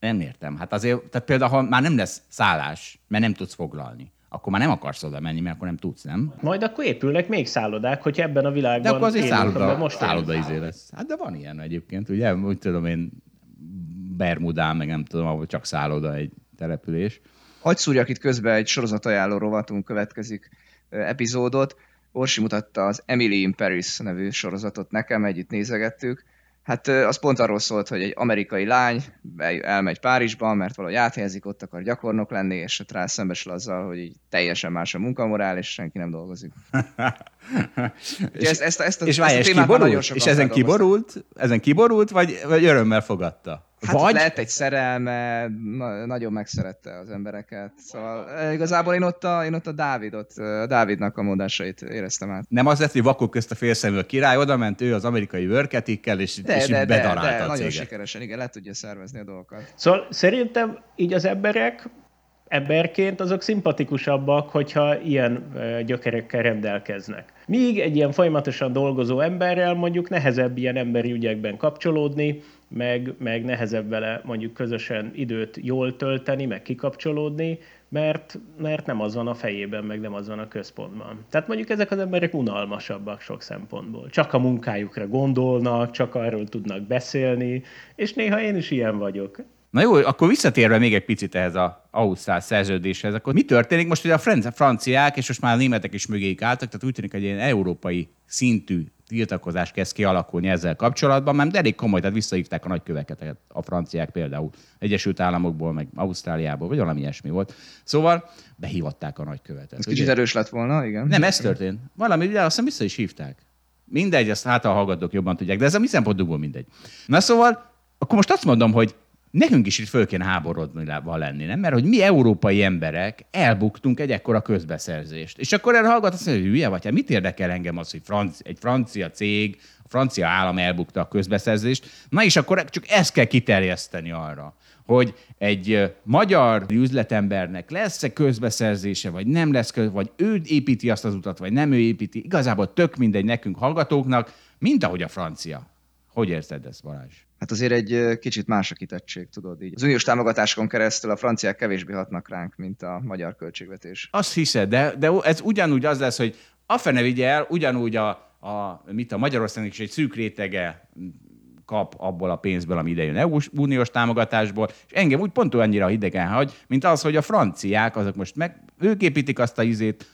nem értem. Hát azért, tehát például, ha már nem lesz szállás, mert nem tudsz foglalni, akkor már nem akarsz oda menni, mert akkor nem tudsz, nem? Majd akkor épülnek még szállodák, hogy ebben a világban De akkor azért élünk, szálloda, most szálloda izé lesz. Hát de van ilyen egyébként, ugye? Úgy tudom én, Bermudán, meg nem tudom, ahol csak szálloda egy település. Hagy szúrjak itt közben egy sorozatajánló rovatunk következik epizódot. Orsi mutatta az Emily in Paris nevű sorozatot nekem, együtt nézegettük. Hát az pont arról szólt, hogy egy amerikai lány elmegy Párizsba, mert valahogy áthelyezik, ott akar gyakornok lenni, és ott rá szembesül azzal, hogy így teljesen más a munkamorál, és senki nem dolgozik. és, ezt- ezt- ezt a- és, ezt a és kiborult? És ezen kiborult? Ezen kiborult, vagy, vagy örömmel fogadta? Hát vagy lehet egy szerelme, na, nagyon megszerette az embereket. Szóval eh, igazából én ott a, én ott a Dávidot, eh, a Dávidnak a mondásait éreztem át. nem az lett, hogy vakok közt a félszemű a király, oda ment ő az amerikai vörketikkel, és, De, és de, de, de a nagyon céget. sikeresen, igen, le tudja szervezni a dolgokat. Szóval szerintem így az emberek emberként azok szimpatikusabbak, hogyha ilyen ö, gyökerekkel rendelkeznek. Míg egy ilyen folyamatosan dolgozó emberrel mondjuk nehezebb ilyen emberi ügyekben kapcsolódni, meg, meg nehezebb vele mondjuk közösen időt jól tölteni, meg kikapcsolódni, mert, mert nem az van a fejében, meg nem az van a központban. Tehát mondjuk ezek az emberek unalmasabbak sok szempontból. Csak a munkájukra gondolnak, csak arról tudnak beszélni, és néha én is ilyen vagyok. Na jó, akkor visszatérve még egy picit ehhez a Ausztrál szerződéshez, akkor mi történik most, hogy a fran- franciák, és most már a németek is mögéjük álltak, tehát úgy tűnik, hogy egy ilyen európai szintű tiltakozás kezd kialakulni ezzel kapcsolatban, mert elég komoly, tehát visszahívták a nagyköveket a franciák például Egyesült Államokból, meg Ausztráliából, vagy valami ilyesmi volt. Szóval behívatták a nagykövetet. Ez ugye? kicsit erős lett volna, igen. Nem, ez történt. Valami, de azt hiszem vissza is hívták. Mindegy, ezt hát a hallgatók jobban tudják, de ez a mi szempontunkból mindegy. Na szóval, akkor most azt mondom, hogy nekünk is itt föl kéne háborodni lenni, nem? Mert hogy mi európai emberek elbuktunk egy ekkora közbeszerzést. És akkor erre hallgat azt mondja, hogy hülye vagy, hát mit érdekel engem az, hogy franci, egy francia cég, a francia állam elbukta a közbeszerzést. Na és akkor csak ezt kell kiterjeszteni arra, hogy egy magyar üzletembernek lesz-e közbeszerzése, vagy nem lesz, köz, vagy ő építi azt az utat, vagy nem ő építi. Igazából tök mindegy nekünk hallgatóknak, mint ahogy a francia. Hogy érzed ezt, Balázs? Hát azért egy kicsit más a kitettség, tudod így. Az uniós támogatásokon keresztül a franciák kevésbé hatnak ránk, mint a magyar költségvetés. Azt hiszed, de, de ez ugyanúgy az lesz, hogy a fene vigye el, ugyanúgy a, a, mit a Magyarországnak is egy szűk rétege kap abból a pénzből, ami idejön EU-s uniós támogatásból, és engem úgy pont annyira hidegen hagy, mint az, hogy a franciák, azok most meg, ők építik azt a izét,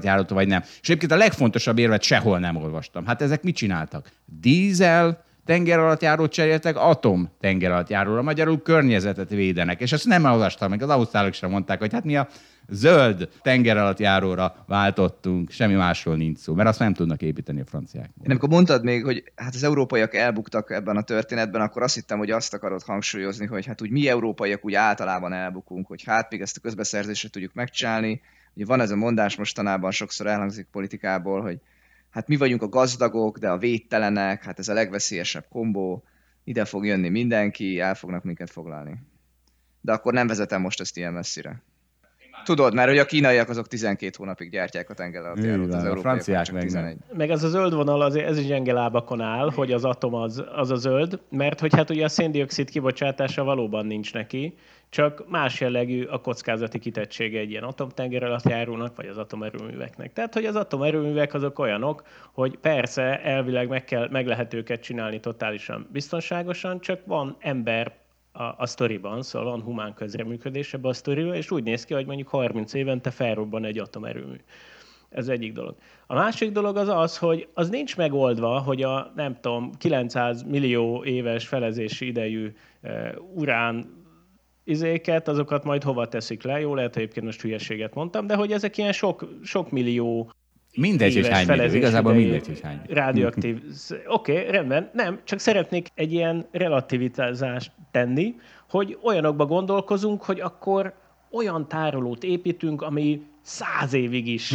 járót, vagy nem. És egyébként a legfontosabb érvet sehol nem olvastam. Hát ezek mit csináltak? Dízel tenger alatt járót cseréltek, atom tenger alatt járóra, magyarul környezetet védenek. És ezt nem olvastam meg, az ausztrálok sem mondták, hogy hát mi a zöld tenger alatt járóra váltottunk, semmi másról nincs szó, mert azt nem tudnak építeni a franciák. Én amikor mondtad még, hogy hát az európaiak elbuktak ebben a történetben, akkor azt hittem, hogy azt akarod hangsúlyozni, hogy hát úgy mi európaiak úgy általában elbukunk, hogy hát még ezt a közbeszerzést tudjuk megcsinálni. Ugye van ez a mondás mostanában, sokszor elhangzik politikából, hogy hát mi vagyunk a gazdagok, de a védtelenek, hát ez a legveszélyesebb kombó, ide fog jönni mindenki, el fognak minket foglalni. De akkor nem vezetem most ezt ilyen messzire. Tudod, mert hogy a kínaiak azok 12 hónapig gyártják a tenger alatt járót, az a franciák csak meg nem. 11. Meg ez a zöld vonal, azért ez is gyenge lábakon áll, hogy az atom az, az a zöld, mert hogy hát ugye a széndiokszid kibocsátása valóban nincs neki, csak más jellegű a kockázati kitettsége egy ilyen atomtenger alatt járónak, vagy az atomerőműveknek. Tehát, hogy az atomerőművek azok olyanok, hogy persze elvileg meg, kell, meg lehet őket csinálni totálisan biztonságosan, csak van ember a, a sztoriban, szóval van humán közreműködés ebbe a sztoriba, és úgy néz ki, hogy mondjuk 30 évente felrobban egy atomerőmű. Ez egyik dolog. A másik dolog az az, hogy az nincs megoldva, hogy a nem tudom, 900 millió éves felezési idejű uh, urán izéket, azokat majd hova teszik le. Jó, lehet, hogy egyébként most hülyeséget mondtam, de hogy ezek ilyen sok, sok millió Mindegy, hogy hány millió. Igazából mindegy, hogy hány. Radioaktív. Oké, okay, rendben. Nem, csak szeretnék egy ilyen relativitázást tenni, hogy olyanokba gondolkozunk, hogy akkor olyan tárolót építünk, ami száz évig is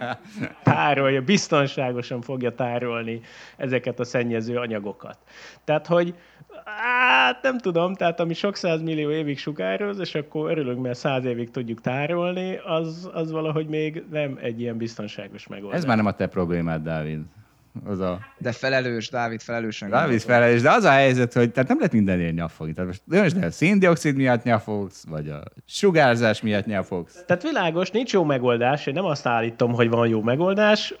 tárolja, biztonságosan fogja tárolni ezeket a szennyező anyagokat. Tehát, hogy hát nem tudom, tehát ami sok millió évig sugároz, és akkor örülünk, mert száz évig tudjuk tárolni, az, az valahogy még nem egy ilyen biztonságos megoldás. Ez már nem a te problémád, Dávid az a... De felelős, Dávid felelősen. Dávid felelős, de az a helyzet, hogy tehát nem lehet mindenért nyafogni. Tehát most de a széndiokszid miatt nyafogsz, vagy a sugárzás miatt nyafogsz. Tehát világos, nincs jó megoldás, én nem azt állítom, hogy van jó megoldás.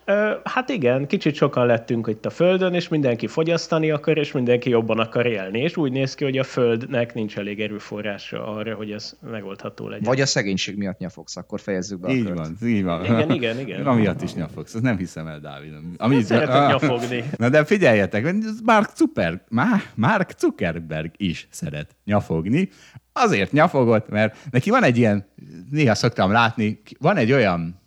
Hát igen, kicsit sokan lettünk itt a Földön, és mindenki fogyasztani akar, és mindenki jobban akar élni. És úgy néz ki, hogy a Földnek nincs elég erőforrása arra, hogy ez megoldható legyen. Vagy a szegénység miatt nyafogsz, akkor fejezzük be így a van, így van. Igen, igen, igen. Amiatt is nyafogsz, ezt nem hiszem el, Dávid. Ami, nyafogni. Na de figyeljetek, Mark, Zucker, Mark Zuckerberg is szeret nyafogni. Azért nyafogott, mert neki van egy ilyen, néha szoktam látni, van egy olyan,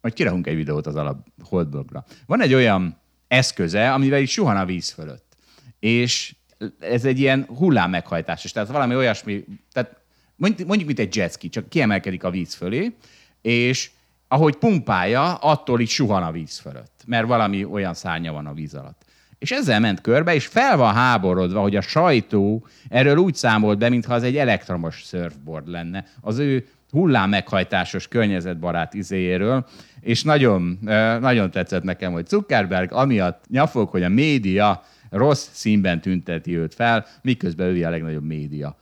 hogy kirakunk egy videót az alap holdblogra. Van egy olyan eszköze, amivel is suhan a víz fölött. És ez egy ilyen hullám meghajtásos, tehát valami olyasmi, tehát mondjuk, mint egy jetski, csak kiemelkedik a víz fölé, és ahogy pumpálja, attól is suhan a víz fölött, mert valami olyan szárnya van a víz alatt. És ezzel ment körbe, és fel van háborodva, hogy a sajtó erről úgy számolt be, mintha az egy elektromos surfboard lenne. Az ő hullám meghajtásos környezetbarát izéjéről, és nagyon, nagyon tetszett nekem, hogy Zuckerberg amiatt nyafog, hogy a média rossz színben tünteti őt fel, miközben ő a legnagyobb média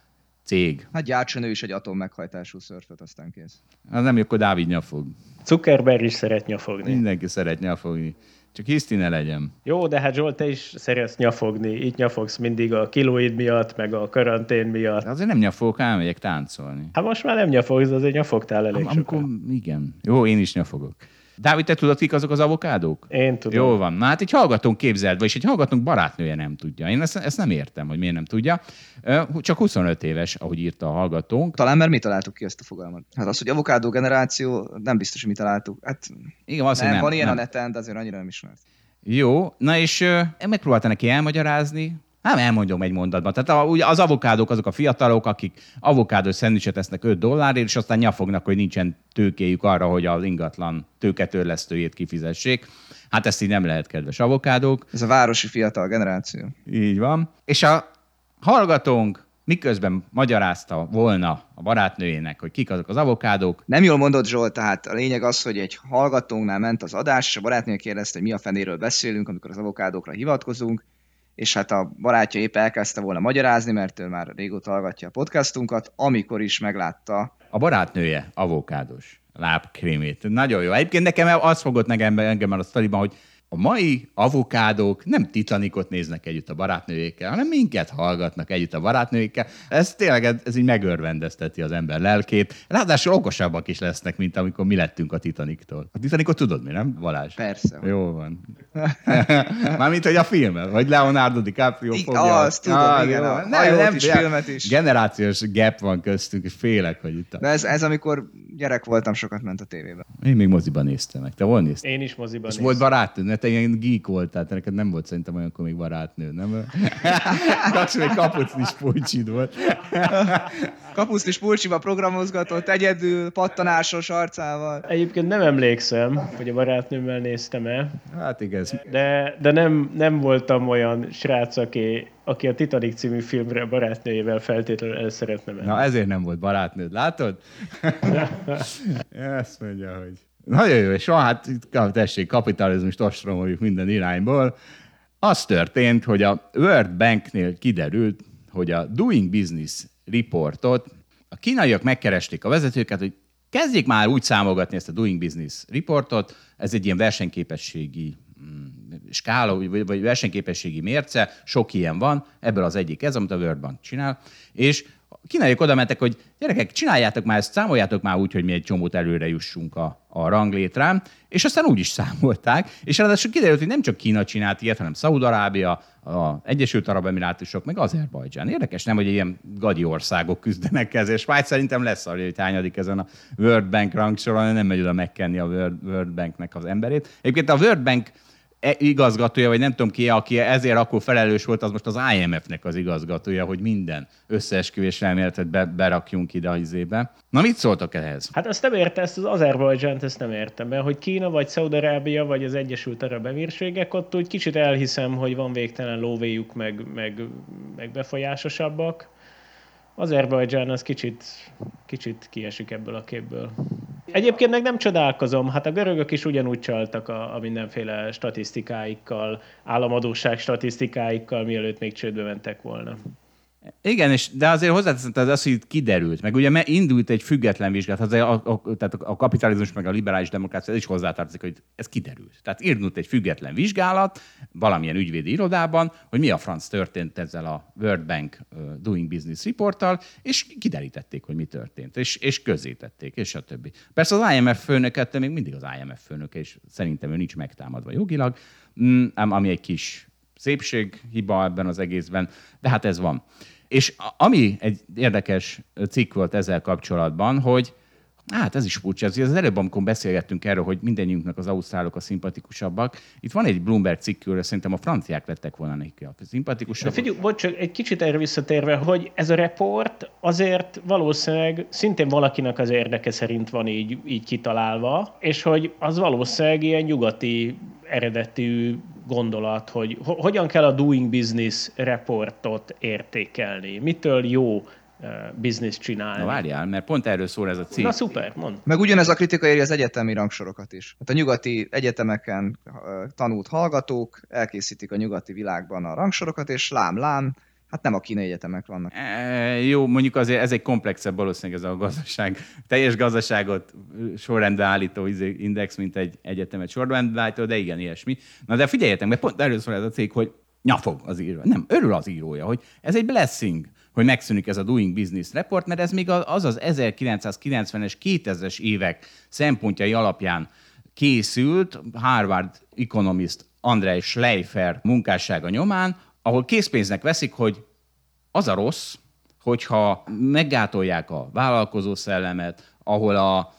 cég. Hát gyártson ő is egy atom meghajtású szörföt, aztán kész. Az nem, akkor Dávid nyafog. Zuckerberg is szeret nyafogni. Mindenki szeret nyafogni. Csak hiszti ne legyen. Jó, de hát Zsolt, te is szeretsz nyafogni. Itt nyafogsz mindig a kilóid miatt, meg a karantén miatt. Azért nem nyafogok, elmegyek táncolni. Hát most már nem nyafogsz, azért nyafogtál elég Am- amikor, Igen. Jó, én is nyafogok. Dávid, te tudod, kik azok az avokádók? Én tudom. Jó van. Na hát egy hallgatónk képzeld, vagy egy hallgatónk barátnője nem tudja. Én ezt, ezt nem értem, hogy miért nem tudja. Csak 25 éves, ahogy írta a hallgatónk. Talán mert mi találtuk ki ezt a fogalmat. Hát az, hogy avokádó generáció, nem biztos, hogy mi találtuk. Hát Igen, az, nem, nem, van ilyen nem. a neten, de azért annyira nem ismert. Jó, na és megpróbálta neki elmagyarázni, nem elmondom egy mondatban. Tehát a, az avokádók azok a fiatalok, akik avokádós szendvicset esznek 5 dollárért, és aztán nyafognak, hogy nincsen tőkéjük arra, hogy az ingatlan tőketörlesztőjét kifizessék. Hát ezt így nem lehet, kedves avokádók. Ez a városi fiatal generáció. Így van. És a hallgatónk miközben magyarázta volna a barátnőjének, hogy kik azok az avokádók. Nem jól mondott Zsolt, tehát a lényeg az, hogy egy hallgatónál ment az adás, és a barátnője kérdezte, hogy mi a fenéről beszélünk, amikor az avokádókra hivatkozunk, és hát a barátja épp elkezdte volna magyarázni, mert ő már régóta hallgatja a podcastunkat, amikor is meglátta. A barátnője avokádos lábkrémét. Nagyon jó. Egyébként nekem az fogott nekem engem a sztoriban, hogy a mai avokádók nem Titanicot néznek együtt a barátnőjékkel, hanem minket hallgatnak együtt a barátnőjékkel. Ez tényleg ez így megörvendezteti az ember lelkét. Ráadásul okosabbak is lesznek, mint amikor mi lettünk a Titaniktól. A Titanicot tudod mi, nem, Balázs? Persze. Jó van. Mármint, hogy a filmet, vagy Leonardo DiCaprio I- fogja. Azt tudom, ah, igen, a nem, nem, is, filmet is. Generációs gap van köztünk, és félek, hogy itt. A... De ez, ez amikor gyerek voltam, sokat ment a tévében. Én még moziban néztem meg. Te hol néztél? Én is moziban néztem. volt barátnő, te ilyen geek voltál, te neked nem volt szerintem olyan még barátnő, nem? Csak még kapucnis pulcsid volt. kapucnis pulcsiba programozgatott, egyedül, pattanásos arcával. Egyébként nem emlékszem, hogy a barátnőmmel néztem el. Hát igaz. De, de nem, nem voltam olyan srác, aki, aki a Titanic című filmre barátnőjével feltétlenül el szeretne menni. Na ezért nem volt barátnőd, látod? Ezt mondja, hogy nagyon jó, és hát tessék, kapitalizmus ostromoljuk minden irányból. Az történt, hogy a World Banknél kiderült, hogy a Doing Business reportot a kínaiak megkeresték a vezetőket, hogy kezdjék már úgy számolgatni ezt a Doing Business reportot, ez egy ilyen versenyképességi mm, skála, vagy, vagy versenyképességi mérce, sok ilyen van, ebből az egyik ez, amit a World Bank csinál, és kínaiak oda mentek, hogy gyerekek, csináljátok már ezt, számoljátok már úgy, hogy mi egy csomót előre jussunk a, a ranglétrán, és aztán úgy is számolták, és ráadásul kiderült, hogy nem csak Kína csinált ilyet, hanem Szaúd-Arábia, a Egyesült Arab Emirátusok, meg Azerbajdzsán. Érdekes, nem, hogy ilyen gagyi országok küzdenek ezzel. Svájc szerintem lesz arra, hogy hányadik ezen a World Bank rangsoron, nem megy oda megkenni a World, World Banknek az emberét. Egyébként a World Bank igazgatója, vagy nem tudom ki, aki ezért akkor felelős volt, az most az IMF-nek az igazgatója, hogy minden összeesküvés elméletet be, berakjunk ide a izébe. Na mit szóltak ehhez? Hát azt nem érte, ezt az Azerbajdzsánt ezt nem értem, mert hogy Kína, vagy Szaudarábia, vagy az Egyesült Arab Emírségek, ott úgy kicsit elhiszem, hogy van végtelen lóvéjuk, meg, meg, meg befolyásosabbak. Azerbajdzsán az kicsit, kicsit kiesik ebből a képből. Egyébként meg nem csodálkozom, hát a görögök is ugyanúgy csaltak a, a mindenféle statisztikáikkal, államadóság statisztikáikkal, mielőtt még csődbe mentek volna. Igen, és, de azért hozzáteszem, az az, hogy kiderült, meg ugye indult egy független vizsgálat, az a, a, tehát a kapitalizmus meg a liberális demokrácia is hozzátartozik, hogy ez kiderült. Tehát indult egy független vizsgálat valamilyen ügyvédi irodában, hogy mi a franc történt ezzel a World Bank Doing Business reporttal, és kiderítették, hogy mi történt, és, és közzétették, és a többi. Persze az IMF főnöket, még mindig az IMF főnöke, és szerintem ő nincs megtámadva jogilag, mm, ami egy kis szépség, hiba ebben az egészben, de hát ez van. És ami egy érdekes cikk volt ezzel kapcsolatban, hogy Hát ez is furcsa. Az előbb, amikor beszélgettünk erről, hogy mindenjünknek az ausztrálok a szimpatikusabbak, itt van egy Bloomberg cikkről, szerintem a franciák lettek volna neki a szimpatikusabbak. Figyelj, bocs, egy kicsit erre visszatérve, hogy ez a report azért valószínűleg szintén valakinek az érdeke szerint van így, így kitalálva, és hogy az valószínűleg ilyen nyugati eredetű gondolat, hogy hogyan kell a Doing Business reportot értékelni, mitől jó biznisz csinálni. Na várjál, mert pont erről szól ez a cikk. Na szuper, mond. Meg ugyanez a kritika éri az egyetemi rangsorokat is. Hát a nyugati egyetemeken tanult hallgatók elkészítik a nyugati világban a rangsorokat, és lám-lám, Hát nem a kínai egyetemek vannak. E, jó, mondjuk azért ez egy komplexebb valószínűleg ez a gazdaság. Teljes gazdaságot sorrendbe állító izé, index, mint egy egyetemet sorrendbe állító, de igen, ilyesmi. Na de figyeljetek, mert pont erről szól ez a cég, hogy nyafog az író. Nem, örül az írója, hogy ez egy blessing, hogy megszűnik ez a Doing Business Report, mert ez még az az 1990-es, 2000-es évek szempontjai alapján készült Harvard Economist Andrei Schleifer munkássága nyomán, ahol készpénznek veszik, hogy az a rossz, hogyha meggátolják a vállalkozó szellemet, ahol a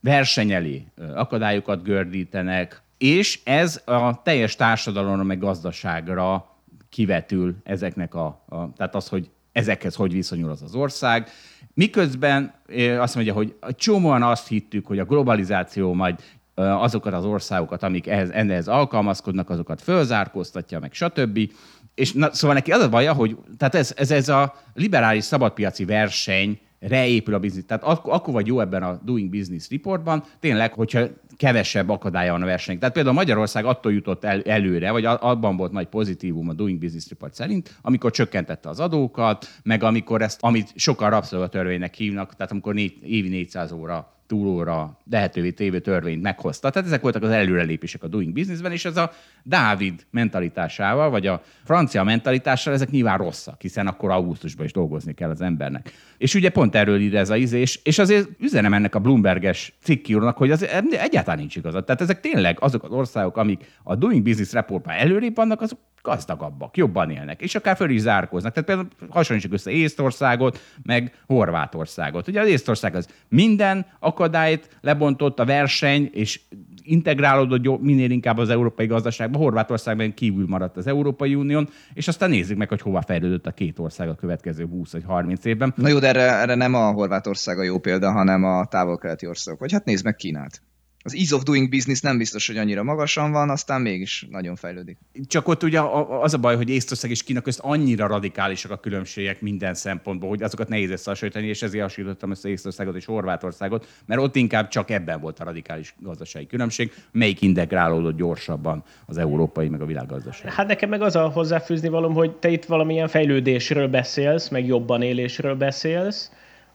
versenyeli akadályokat gördítenek, és ez a teljes társadalomra meg gazdaságra kivetül ezeknek a, a tehát az, hogy ezekhez hogy viszonyul az az ország. Miközben azt mondja, hogy csomóan azt hittük, hogy a globalizáció majd azokat az országokat, amik ehhez, ehhez alkalmazkodnak, azokat fölzárkóztatja, meg stb. És na, szóval neki az a baja, hogy tehát ez, ez, ez a liberális szabadpiaci verseny reépül a biznisz. Tehát ak- akkor vagy jó ebben a Doing Business Reportban, tényleg, hogyha kevesebb akadálya van a versenynek. Tehát például Magyarország attól jutott el, előre, vagy abban volt nagy pozitívum a Doing Business Report szerint, amikor csökkentette az adókat, meg amikor ezt, amit sokan rabszolgatörvénynek hívnak, tehát amikor négy, évi 400 óra túlóra lehetővé tévő törvényt meghozta. Tehát ezek voltak az előrelépések a doing businessben, és ez a Dávid mentalitásával, vagy a francia mentalitással, ezek nyilván rosszak, hiszen akkor augusztusban is dolgozni kell az embernek. És ugye pont erről ír ez a izé, és, azért üzenem ennek a Bloomberges cikkírónak, hogy az egyáltalán nincs igazad. Tehát ezek tényleg azok az országok, amik a Doing Business reportban előrébb vannak, azok gazdagabbak, jobban élnek, és akár föl is zárkóznak. Tehát például hasonlítsuk össze Észtországot, meg Horvátországot. Ugye az Észtország az minden akadályt lebontott a verseny, és integrálódott minél inkább az európai gazdaságba, Horvátországban kívül maradt az Európai Unión, és aztán nézzük meg, hogy hova fejlődött a két ország a következő 20 vagy 30 évben. Na jó, de erre, erre nem a Horvátország a jó példa, hanem a távol-keleti országok. Vagy hát nézd meg Kínát az ease of doing business nem biztos, hogy annyira magasan van, aztán mégis nagyon fejlődik. Csak ott ugye az a baj, hogy Észtország és Kína közt annyira radikálisak a különbségek minden szempontból, hogy azokat nehéz összehasonlítani, és ezért hasonlítottam össze Észtországot és Horvátországot, mert ott inkább csak ebben volt a radikális gazdasági különbség, melyik integrálódott gyorsabban az európai meg a világgazdaság. Hát nekem meg az a hozzáfűzni valom, hogy te itt valamilyen fejlődésről beszélsz, meg jobban élésről beszélsz,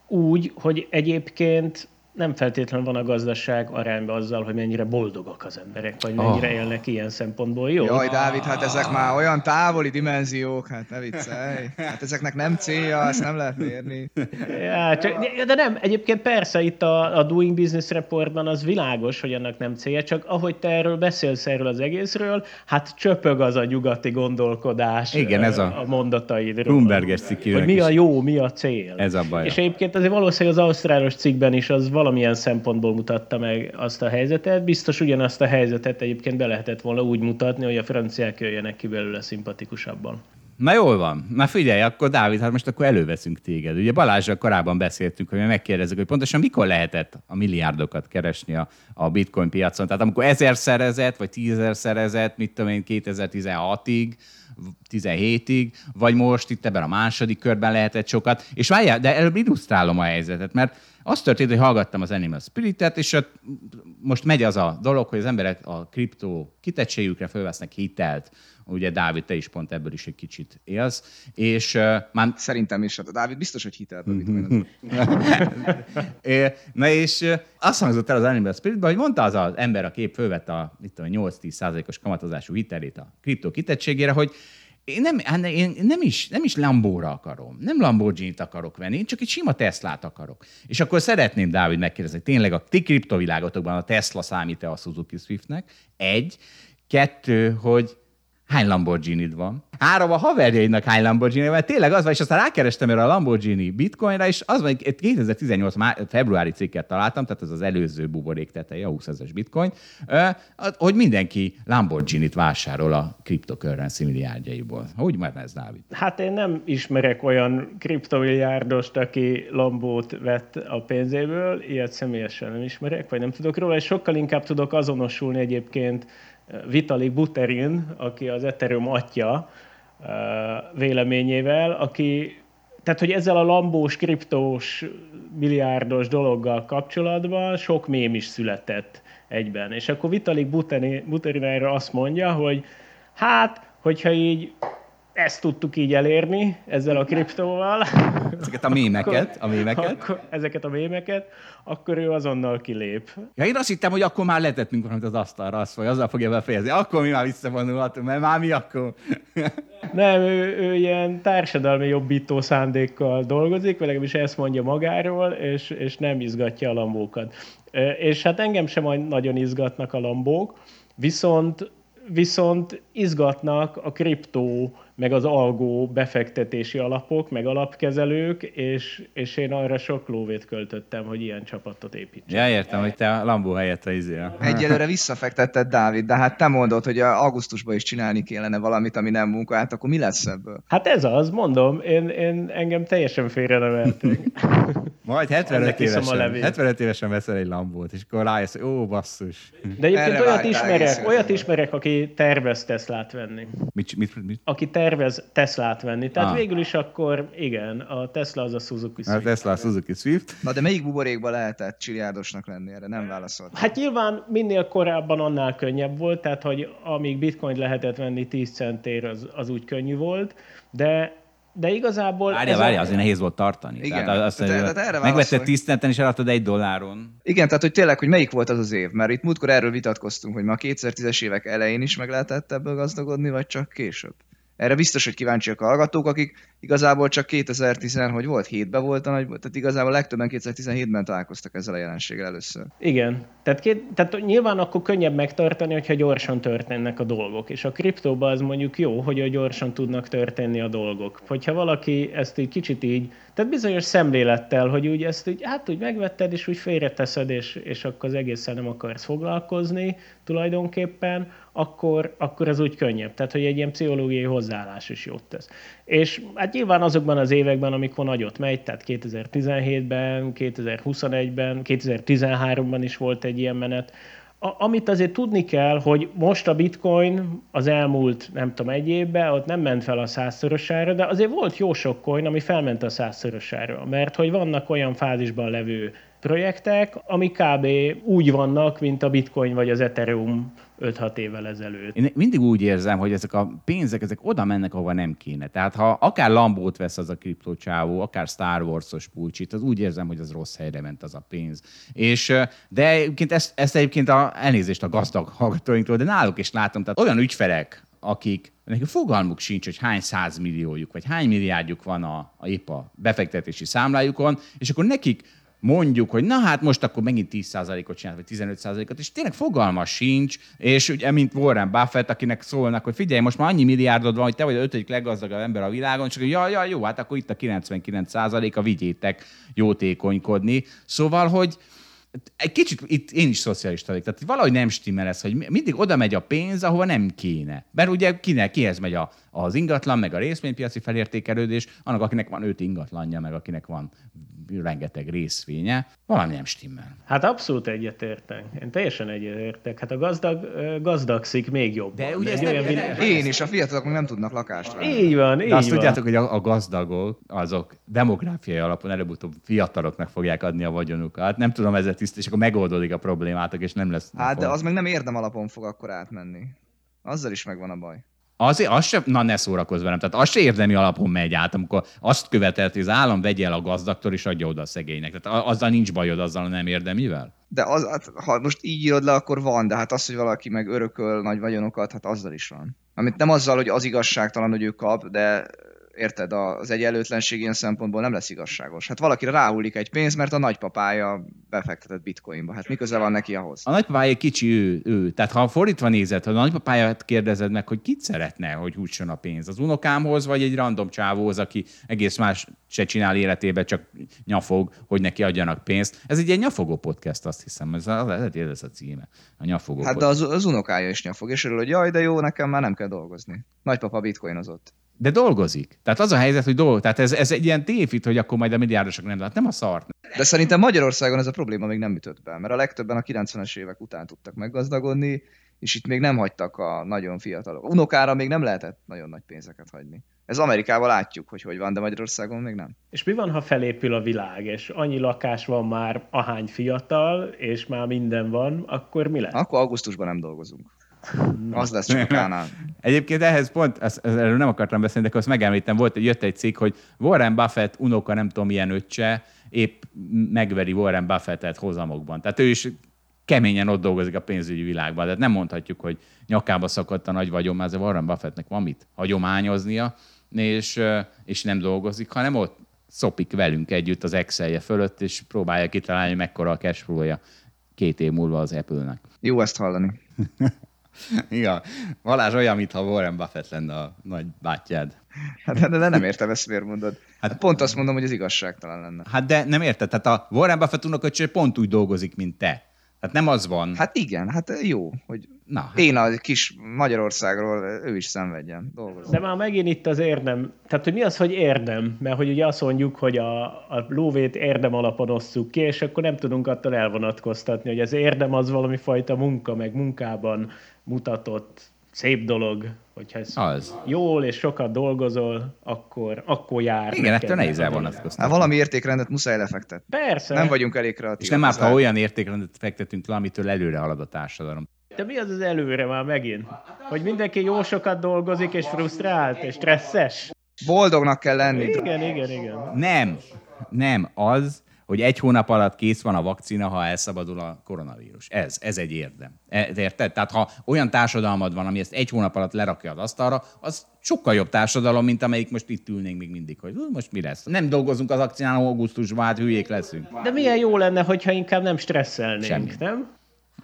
úgy, hogy egyébként nem feltétlenül van a gazdaság arányban azzal, hogy mennyire boldogak az emberek, vagy mennyire oh. élnek ilyen szempontból jó. Jaj, Dávid, hát ezek már olyan távoli dimenziók, hát ne viccelj. Hát ezeknek nem célja, ezt nem lehet mérni. Ja, csak, de nem, egyébként persze itt a, a Doing Business Reportban az világos, hogy annak nem célja, csak ahogy te erről beszélsz erről az egészről, hát csöpög az a nyugati gondolkodás Igen, ez a, a mondataidról. Bloomberg-es Hogy mi a jó, mi a cél. Ez a baj. És egyébként azért valószínűleg az ausztrálos cikkben is az valamilyen szempontból mutatta meg azt a helyzetet. Biztos ugyanazt a helyzetet egyébként be lehetett volna úgy mutatni, hogy a franciák jöjjenek ki belőle szimpatikusabban. Na jól van. Na figyelj, akkor Dávid, hát most akkor előveszünk téged. Ugye Balázsral korábban beszéltünk, hogy megkérdezzük, hogy pontosan mikor lehetett a milliárdokat keresni a, a bitcoin piacon. Tehát amikor ezer szerezett, vagy tízezer szerezett, mit tudom én, 2016-ig, 17-ig, vagy most itt ebben a második körben lehetett sokat. És várjál, de előbb illusztrálom a helyzetet, mert az történt, hogy hallgattam az Animal Spirit-et, és ott most megy az a dolog, hogy az emberek a kriptó kitettségükre fölvesznek hitelt. Ugye Dávid, te is pont ebből is egy kicsit élsz. És uh, már... Szerintem is. A Dávid biztos, hogy hitelt a Na és azt hangzott el az Animal Spiritben, hogy mondta az az ember, a kép fölvette a 8-10 százalékos kamatozású hitelét a kriptó kitettségére, hogy én nem, hát én nem is, nem is Lambóra akarom, nem Lamborghini-t akarok venni, én csak egy sima Teslát akarok. És akkor szeretném, Dávid, megkérdezni, tényleg a ti kriptovilágotokban a Tesla számít-e a Suzuki Swiftnek? Egy. Kettő, hogy hány lamborghini van. Három a haverjaidnak hány Lamborghini mert tényleg az van, és aztán rákerestem erre a Lamborghini bitcoinra, és az van, hogy 2018 februári cikket találtam, tehát ez az előző buborék teteje, a 20 ezeres bitcoin, hogy mindenki Lamborghini-t vásárol a kriptokörrenci milliárdjaiból. Hogy már ez, Dávid? Hát én nem ismerek olyan kriptomilliárdost, aki Lambót vett a pénzéből, ilyet személyesen nem ismerek, vagy nem tudok róla, és sokkal inkább tudok azonosulni egyébként Vitalik Buterin, aki az Ethereum atya véleményével, aki tehát, hogy ezzel a lambós, kriptós, milliárdos dologgal kapcsolatban sok mém is született egyben. És akkor Vitalik Buterin erre azt mondja, hogy hát, hogyha így ezt tudtuk így elérni ezzel a kriptóval. Ezeket a mémeket, a mémeket. Akkor, ezeket a mémeket, akkor ő azonnal kilép. Ja, én azt hittem, hogy akkor már letettünk valamit az asztalra, azt vagy azzal fogja befejezni. Akkor mi már visszavonulhatunk, mert már mi akkor? Nem, ő, ő ilyen társadalmi jobbító szándékkal dolgozik, vagy legalábbis ezt mondja magáról, és, és nem izgatja a lambókat. És hát engem sem nagyon izgatnak a lambók, viszont viszont izgatnak a kriptó meg az algó befektetési alapok, meg alapkezelők, és, és én arra sok lóvét költöttem, hogy ilyen csapatot építsek. Ja, értem, hogy te a Lambó helyett a izé. Egyelőre visszafektetted, Dávid, de hát te mondod, hogy augusztusban is csinálni kellene valamit, ami nem munka, hát akkor mi lesz ebből? Hát ez az, mondom, én, én engem teljesen félre neveltek. Majd 75 évesen, 75 évesen veszel egy Lambót, és akkor rájössz, hogy ó, basszus. De egyébként Erre olyat ismerek, olyat ismerek, aki tervez Teslát venni. Mit, mit, mit? Aki tervez tervez Teslát venni. Tehát ah. végül is akkor igen, a Tesla az a Suzuki Swift. A Tesla a Suzuki Swift. Na de melyik buborékban lehetett csiliárdosnak lenni? Erre nem válaszolt. Hát nyilván minél korábban annál könnyebb volt, tehát hogy amíg bitcoin lehetett venni 10 centér, az, az úgy könnyű volt, de de igazából... Várja, várja, azért nehéz volt tartani. Igen, tehát azt, tehát, tehát erre megvetted 10 centen, és eladtad egy dolláron. Igen, tehát hogy tényleg, hogy melyik volt az az év? Mert itt múltkor erről vitatkoztunk, hogy ma 2010-es évek elején is meg lehetett ebből gazdagodni, vagy csak később. Erre biztos, hogy kíváncsiak a hallgatók, akik igazából csak 2010, hogy volt, 7-ben volt a nagy, tehát igazából legtöbben 2017-ben találkoztak ezzel a jelenséggel először. Igen, tehát, két, tehát nyilván akkor könnyebb megtartani, hogyha gyorsan történnek a dolgok, és a kriptóban az mondjuk jó, hogy gyorsan tudnak történni a dolgok. Hogyha valaki ezt egy kicsit így, tehát bizonyos szemlélettel, hogy úgy ezt úgy, hát úgy megvetted, és úgy félreteszed, és, és akkor az egészen nem akarsz foglalkozni tulajdonképpen, akkor, akkor az úgy könnyebb. Tehát, hogy egy ilyen pszichológiai hozzáállás is jót tesz. És hát nyilván azokban az években, amikor nagyot megy, tehát 2017-ben, 2021-ben, 2013-ban is volt egy ilyen menet, amit azért tudni kell, hogy most a bitcoin az elmúlt, nem tudom, egy évben, ott nem ment fel a százszorosára, de azért volt jó sok coin, ami felment a százszorosára, mert hogy vannak olyan fázisban levő projektek, ami kb. úgy vannak, mint a Bitcoin vagy az Ethereum 5-6 évvel ezelőtt. Én mindig úgy érzem, hogy ezek a pénzek, ezek oda mennek, ahova nem kéne. Tehát ha akár Lambót vesz az a kriptocsávó, akár Star Wars-os pulcsit, az úgy érzem, hogy az rossz helyre ment az a pénz. És, de egyébként ezt, ezt egyébként a, elnézést a gazdag hallgatóinktól, de náluk is látom, tehát olyan ügyfelek, akik nekik fogalmuk sincs, hogy hány százmilliójuk, vagy hány milliárdjuk van a, a épp a befektetési számlájukon, és akkor nekik mondjuk, hogy na hát most akkor megint 10%-ot csinált, vagy 15%-ot, és tényleg fogalma sincs, és ugye, mint Warren Buffett, akinek szólnak, hogy figyelj, most már annyi milliárdod van, hogy te vagy az ötödik leggazdagabb ember a világon, csak ja, ja, jó, hát akkor itt a 99%-a vigyétek jótékonykodni. Szóval, hogy egy kicsit itt én is szocialista vagyok, tehát valahogy nem stimmel ez, hogy mindig oda megy a pénz, ahova nem kéne. Mert ugye kinek, kihez megy a, az ingatlan, meg a részvénypiaci felértékelődés, annak, akinek van öt ingatlanja, meg akinek van rengeteg részvénye, valami nem stimmel. Hát abszolút egyetértek. Én teljesen egyetértek. Hát a gazdag gazdagszik még jobb. De ugye ez olyan világ... Én is, a fiatalok nem tudnak lakást venni. Így van, így De azt van. tudjátok, hogy a, a gazdagok, azok demográfiai alapon előbb-utóbb fiataloknak fogják adni a vagyonukat. Nem tudom ezzel tiszt, és akkor megoldódik a problémátok, és nem lesz. Hát, de az meg nem érdem alapon fog akkor átmenni. Azzal is megvan a baj. Azért az sem, na ne szórakozz velem, tehát az se érdemi alapon megy át, amikor azt követelt, hogy az állam vegye el a gazdagtól és adja oda a szegénynek. Tehát azzal nincs bajod, azzal nem érdemivel? De az, hát, ha most így írod le, akkor van, de hát az, hogy valaki meg örököl nagy vagyonokat, hát azzal is van. Amit nem azzal, hogy az igazságtalan, hogy ő kap, de érted, az egyenlőtlenség ilyen szempontból nem lesz igazságos. Hát valakire ráhullik egy pénz, mert a nagypapája befektetett bitcoinba. Hát mi köze van neki ahhoz? A nagypapája kicsi ő, ő. Tehát ha fordítva nézed, ha a nagypapáját kérdezed meg, hogy kit szeretne, hogy húzson a pénz, az unokámhoz, vagy egy random csávóhoz, aki egész más se csinál életében, csak nyafog, hogy neki adjanak pénzt. Ez egy ilyen nyafogó podcast, azt hiszem, ez a, ez, a címe. A nyafogó Hát de az, az unokája is nyafog, és örül, hogy jaj, de jó, nekem már nem kell dolgozni. Nagypapa bitcoinozott. De dolgozik. Tehát az a helyzet, hogy dolgozik. Tehát ez, ez egy ilyen tévit, hogy akkor majd a milliárdosok nem, hát nem a szart. De szerintem Magyarországon ez a probléma még nem ütött be, mert a legtöbben a 90-es évek után tudtak meggazdagodni, és itt még nem hagytak a nagyon fiatalok. Unokára még nem lehetett nagyon nagy pénzeket hagyni. Ez Amerikával látjuk, hogy hogy van, de Magyarországon még nem. És mi van, ha felépül a világ, és annyi lakás van már ahány fiatal, és már minden van, akkor mi lesz? Akkor augusztusban nem dolgozunk. Az lesz csak a Kánán. Egyébként ehhez pont, ezt, erről nem akartam beszélni, de azt megemlítem, volt, jött egy cikk, hogy Warren Buffett unoka, nem tudom milyen öccse, épp megveri Warren Buffettet hozamokban. Tehát ő is keményen ott dolgozik a pénzügyi világban. Tehát nem mondhatjuk, hogy nyakába szakadt a nagy vagyon, mert Warren Buffettnek van mit hagyományoznia, és, és nem dolgozik, hanem ott szopik velünk együtt az Excelje fölött, és próbálja kitalálni, mekkora a cashflow-ja két év múlva az Apple-nek. Jó ezt hallani. Igen. Valás olyan, mintha Warren Buffett lenne a nagy bátyád. Hát de, de nem értem ezt, miért mondod. Hát, pont azt mondom, hogy ez igazságtalan lenne. Hát de nem érted, tehát a Warren Buffett unoköcső pont úgy dolgozik, mint te. Hát nem az van. Hát igen, hát jó, hogy Na, hát... én a kis Magyarországról ő is szenvedjen. Dolgozom. De már megint itt az érdem. Tehát, hogy mi az, hogy érdem? Mert hogy ugye azt mondjuk, hogy a, a lóvét érdem alapon osszuk ki, és akkor nem tudunk attól elvonatkoztatni, hogy az érdem az valami fajta munka, meg munkában mutatott szép dolog, hogyha ez az. jól és sokat dolgozol, akkor, akkor jár. Igen, ettől nehéz elvonatkozni. Hát valami értékrendet muszáj lefektetni. Persze. Nem vagyunk elég kreatívak. És nem árt, ha olyan értékrendet fektetünk le, amitől előre halad a társadalom. De mi az az előre már megint? Hogy mindenki jó sokat dolgozik, és frusztrált, és stresszes? Boldognak kell lenni. Igen, igen, igen. Nem, nem, az, hogy egy hónap alatt kész van a vakcina, ha elszabadul a koronavírus. Ez, ez egy érdem. E, érted? Tehát ha olyan társadalmad van, ami ezt egy hónap alatt lerakja az asztalra, az sokkal jobb társadalom, mint amelyik most itt ülnénk még mindig, hogy most mi lesz. Nem dolgozunk az akcián augusztusban, hát hülyék leszünk. De milyen jó lenne, hogyha inkább nem stresszelnénk, Semmi. nem?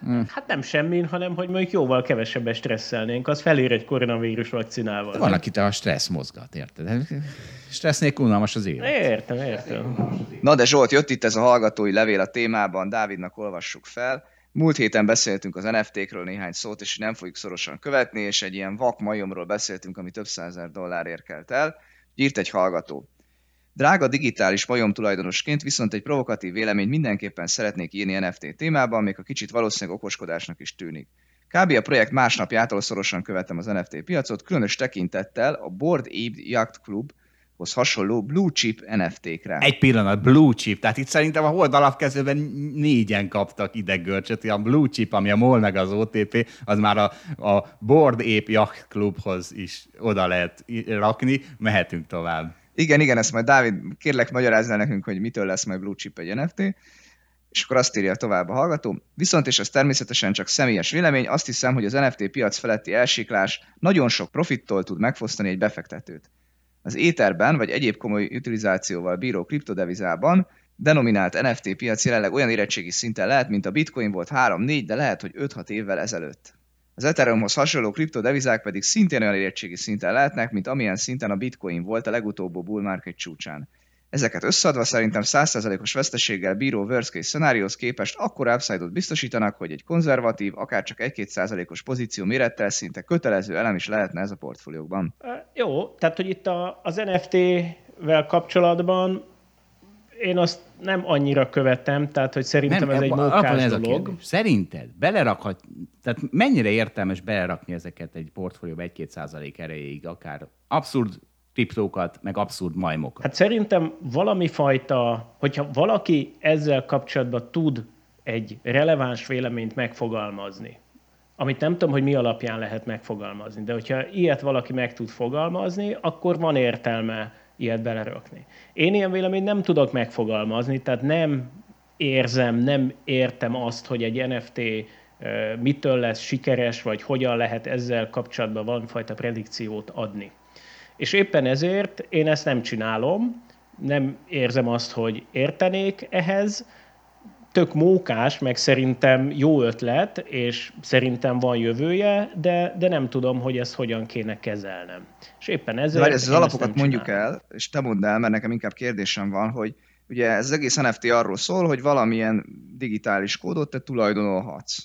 Mm. Hát nem semmin, hanem hogy mondjuk jóval kevesebbet stresszelnénk, az felér egy koronavírus vakcinával. De van, akit a stressz mozgat, érted? Stressz nélkül unalmas az élet. Értem, értem. Na de Zsolt, jött itt ez a hallgatói levél a témában, Dávidnak olvassuk fel. Múlt héten beszéltünk az NFT-kről néhány szót, és nem fogjuk szorosan követni, és egy ilyen vak majomról beszéltünk, ami több százer dollárért kelt el. Írt egy hallgató. Drága digitális majom tulajdonosként viszont egy provokatív véleményt mindenképpen szeretnék írni NFT témában, még a kicsit valószínűleg okoskodásnak is tűnik. Kb. a projekt másnapjától szorosan követem az NFT piacot, különös tekintettel a Board Ape Yacht Club hoz hasonló blue chip NFT-kre. Egy pillanat, blue chip. Tehát itt szerintem a hold alapkezőben négyen kaptak ideggörcsöt. A blue chip, ami a MOL meg az OTP, az már a, a Board Ape Yacht Clubhoz is oda lehet rakni. Mehetünk tovább. Igen, igen, ezt majd Dávid, kérlek magyarázz nekünk, hogy mitől lesz majd blue chip egy NFT. És akkor azt írja tovább a hallgató. Viszont, és ez természetesen csak személyes vélemény, azt hiszem, hogy az NFT piac feletti elsiklás nagyon sok profittól tud megfosztani egy befektetőt. Az éterben vagy egyéb komoly utilizációval bíró kriptodevizában denominált NFT piac jelenleg olyan érettségi szinten lehet, mint a bitcoin volt 3-4, de lehet, hogy 5-6 évvel ezelőtt. Az Ethereumhoz hasonló kriptodevizák pedig szintén olyan érettségi szinten lehetnek, mint amilyen szinten a bitcoin volt a legutóbb bull market csúcsán. Ezeket összeadva szerintem 100%-os veszteséggel bíró worst case szenárióhoz képest akkor upside-ot biztosítanak, hogy egy konzervatív, akár csak 1-2%-os pozíció mérettel szinte kötelező elem is lehetne ez a portfóliókban. Jó, tehát hogy itt a, az NFT-vel kapcsolatban én azt nem annyira követem, tehát hogy szerintem nem, ez egy mókás ez dolog. Szerinted belerakhat, tehát mennyire értelmes belerakni ezeket egy portfólióba 1-2 százalék erejéig, akár abszurd kriptókat, meg abszurd majmokat. Hát szerintem valami fajta, hogyha valaki ezzel kapcsolatban tud egy releváns véleményt megfogalmazni, amit nem tudom, hogy mi alapján lehet megfogalmazni, de hogyha ilyet valaki meg tud fogalmazni, akkor van értelme ilyet belerakni. Én ilyen véleményt nem tudok megfogalmazni, tehát nem érzem, nem értem azt, hogy egy NFT mitől lesz sikeres, vagy hogyan lehet ezzel kapcsolatban valamifajta predikciót adni. És éppen ezért én ezt nem csinálom, nem érzem azt, hogy értenék ehhez, tök mókás, meg szerintem jó ötlet, és szerintem van jövője, de, de nem tudom, hogy ezt hogyan kéne kezelnem. És éppen ezért... De ez az alapokat mondjuk el, és te mondd el, mert nekem inkább kérdésem van, hogy ugye ez az egész NFT arról szól, hogy valamilyen digitális kódot te tulajdonolhatsz.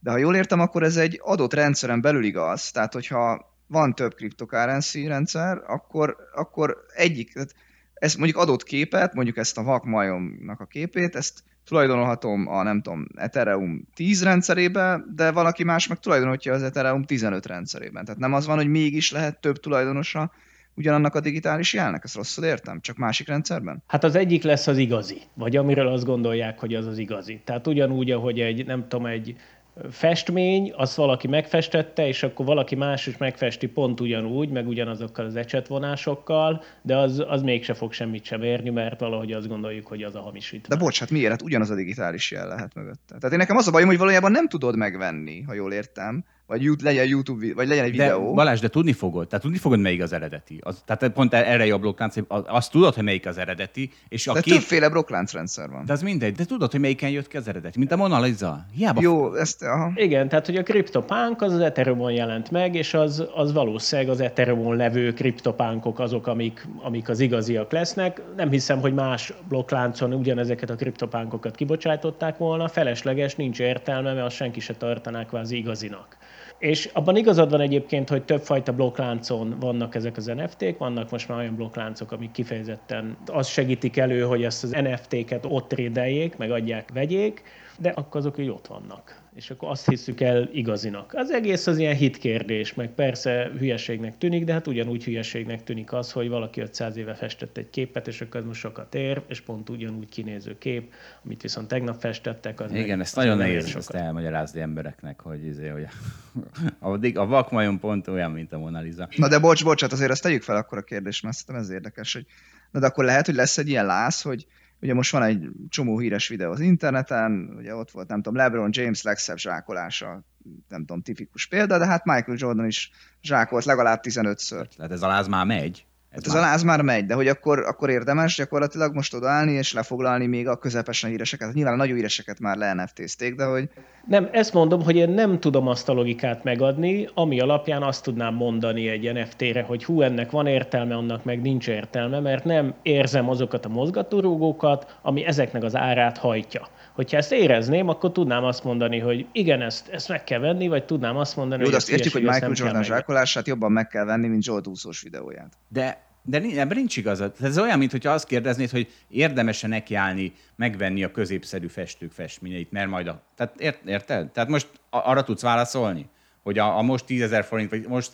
De ha jól értem, akkor ez egy adott rendszeren belül igaz. Tehát, hogyha van több cryptocurrency rendszer, akkor, akkor egyik, tehát ez mondjuk adott képet, mondjuk ezt a vakmajomnak a képét, ezt tulajdonolhatom a nem tudom, Ethereum 10 rendszerébe, de valaki más meg tulajdonolhatja az Ethereum 15 rendszerében. Tehát nem az van, hogy mégis lehet több tulajdonosa ugyanannak a digitális jelnek? Ezt rosszul értem? Csak másik rendszerben? Hát az egyik lesz az igazi, vagy amiről azt gondolják, hogy az az igazi. Tehát ugyanúgy, ahogy egy, nem tudom, egy festmény, azt valaki megfestette, és akkor valaki más is megfesti pont ugyanúgy, meg ugyanazokkal az ecsetvonásokkal, de az, az mégse fog semmit sem érni, mert valahogy azt gondoljuk, hogy az a hamisítvány. De bocs, hát miért? Hát ugyanaz a digitális jel lehet mögötte. Tehát én nekem az a bajom, hogy valójában nem tudod megvenni, ha jól értem, vagy legyen YouTube, vagy legyen egy de, videó. Balázs, de tudni fogod, tehát tudni fogod, melyik az eredeti. Az, tehát pont erre jó a blokklánc, azt tudod, hogy melyik az eredeti. És a de két... többféle blokkláncrendszer van. De az mindegy, de tudod, hogy melyiken jött ki az eredeti, mint a Mona Lisa. Hiába jó, ezt, aha. Igen, tehát hogy a CryptoPunk az az Ethereum jelent meg, és az, az valószínűleg az Ethereum levő CryptoPunkok azok, amik, amik az igaziak lesznek. Nem hiszem, hogy más blokkláncon ugyanezeket a CryptoPunkokat kibocsátották volna. Felesleges, nincs értelme, mert azt senki se tartaná kvázi igazinak. És abban igazad van egyébként, hogy többfajta blokkláncon vannak ezek az NFT-k, vannak most már olyan blokkláncok, amik kifejezetten azt segítik elő, hogy ezt az NFT-ket ott trédeljék, meg adják, vegyék, de akkor azok így ott vannak és akkor azt hiszük el igazinak. Az egész az ilyen hit kérdés, meg persze hülyeségnek tűnik, de hát ugyanúgy hülyeségnek tűnik az, hogy valaki 500 éve festett egy képet, és akkor ez most sokat ér, és pont ugyanúgy kinéző kép, amit viszont tegnap festettek. Az Igen, meg, ezt nagyon nehéz sokat. ezt elmagyarázni embereknek, hogy, izé, hogy a, a vakmajon pont olyan, mint a Mona Lisa. Na de bocs, bocs, hát azért ezt tegyük fel akkor a kérdést, mert szerintem ez érdekes, hogy na de akkor lehet, hogy lesz egy ilyen láz, hogy Ugye most van egy csomó híres videó az interneten, ugye ott volt, nem tudom, LeBron James legszebb zsákolása, nem tudom, tipikus példa, de hát Michael Jordan is zsákolt legalább 15-ször. Tehát ez a láz már megy. Ez, hát ez már... a láz már megy, de hogy akkor, akkor érdemes gyakorlatilag most odaállni és lefoglalni még a közepesen híreseket. Hát nyilván a nagyon híreseket már le de hogy... Nem, ezt mondom, hogy én nem tudom azt a logikát megadni, ami alapján azt tudnám mondani egy NFT-re, hogy hú, ennek van értelme, annak meg nincs értelme, mert nem érzem azokat a mozgatórugókat, ami ezeknek az árát hajtja. Hogyha ezt érezném, akkor tudnám azt mondani, hogy igen, ezt, ezt meg kell venni, vagy tudnám azt mondani, Jó, hogy... azt értjük, hogy Michael Jordan zsákolását jobban meg kell venni, mint Joe Dúszós videóját. De de ebben nincs igazad. Ez olyan, mintha azt kérdeznéd, hogy érdemes-e nekiállni, megvenni a középszerű festők festményeit, mert majd a... Tehát ért, érted? Tehát most arra tudsz válaszolni, hogy a, a most 10 forint, vagy most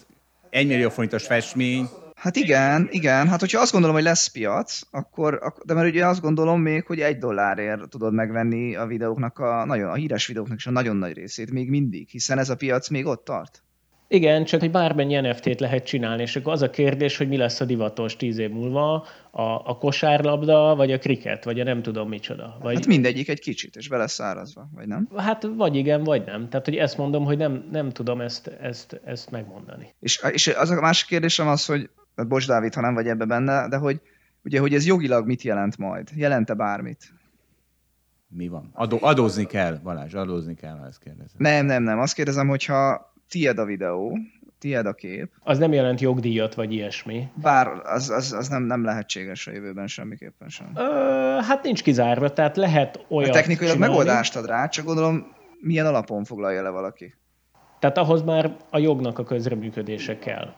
1 millió forintos festmény, Hát igen, igen. Hát hogyha azt gondolom, hogy lesz piac, akkor, de mert ugye azt gondolom még, hogy egy dollárért tudod megvenni a videóknak, a, nagyon, a híres videóknak is a nagyon nagy részét még mindig, hiszen ez a piac még ott tart. Igen, csak hogy bármennyi NFT-t lehet csinálni, és akkor az a kérdés, hogy mi lesz a divatos tíz év múlva, a, a kosárlabda, vagy a kriket, vagy a nem tudom micsoda. Vagy... Hát mindegyik egy kicsit, és bele szárazva, vagy nem? Hát vagy igen, vagy nem. Tehát, hogy ezt mondom, hogy nem, nem tudom ezt, ezt, ezt megmondani. És, és az a másik kérdésem az, hogy, hát bocs Dávid, ha nem vagy ebbe benne, de hogy ugye, hogy ez jogilag mit jelent majd? Jelente bármit? Mi van? Adó, adózni kell, Balázs, adózni kell, ha ezt kérdezem. Nem, nem, nem. Azt kérdezem, hogyha tied a videó, tied a kép. Az nem jelent jogdíjat, vagy ilyesmi. Bár az, az, az nem, nem lehetséges a jövőben semmiképpen sem. Ö, hát nincs kizárva, tehát lehet olyan. Technikailag megoldást ad rá, csak gondolom, milyen alapon foglalja le valaki. Tehát ahhoz már a jognak a közreműködése kell.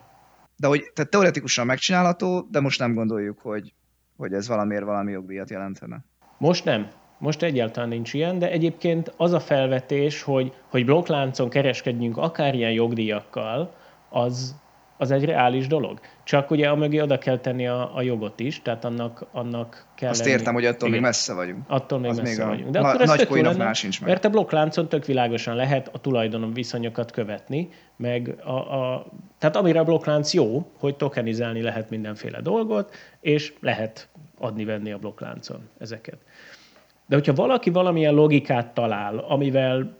De hogy tehát teoretikusan megcsinálható, de most nem gondoljuk, hogy, hogy ez valamiért valami jogdíjat jelentene. Most nem. Most egyáltalán nincs ilyen, de egyébként az a felvetés, hogy, hogy blokkláncon kereskedjünk akár ilyen jogdíjakkal, az, az egy reális dolog. Csak ugye amögé oda kell tenni a, a jogot is, tehát annak, annak kell Azt lenni. értem, hogy attól még messze vagyunk. Attól még az messze még vagyunk. De akkor nagy tök sincs meg. Mert a blokkláncon tök világosan lehet a tulajdonom viszonyokat követni, meg a, a, tehát amire a blokklánc jó, hogy tokenizálni lehet mindenféle dolgot, és lehet adni-venni a blokkláncon ezeket. De hogyha valaki valamilyen logikát talál, amivel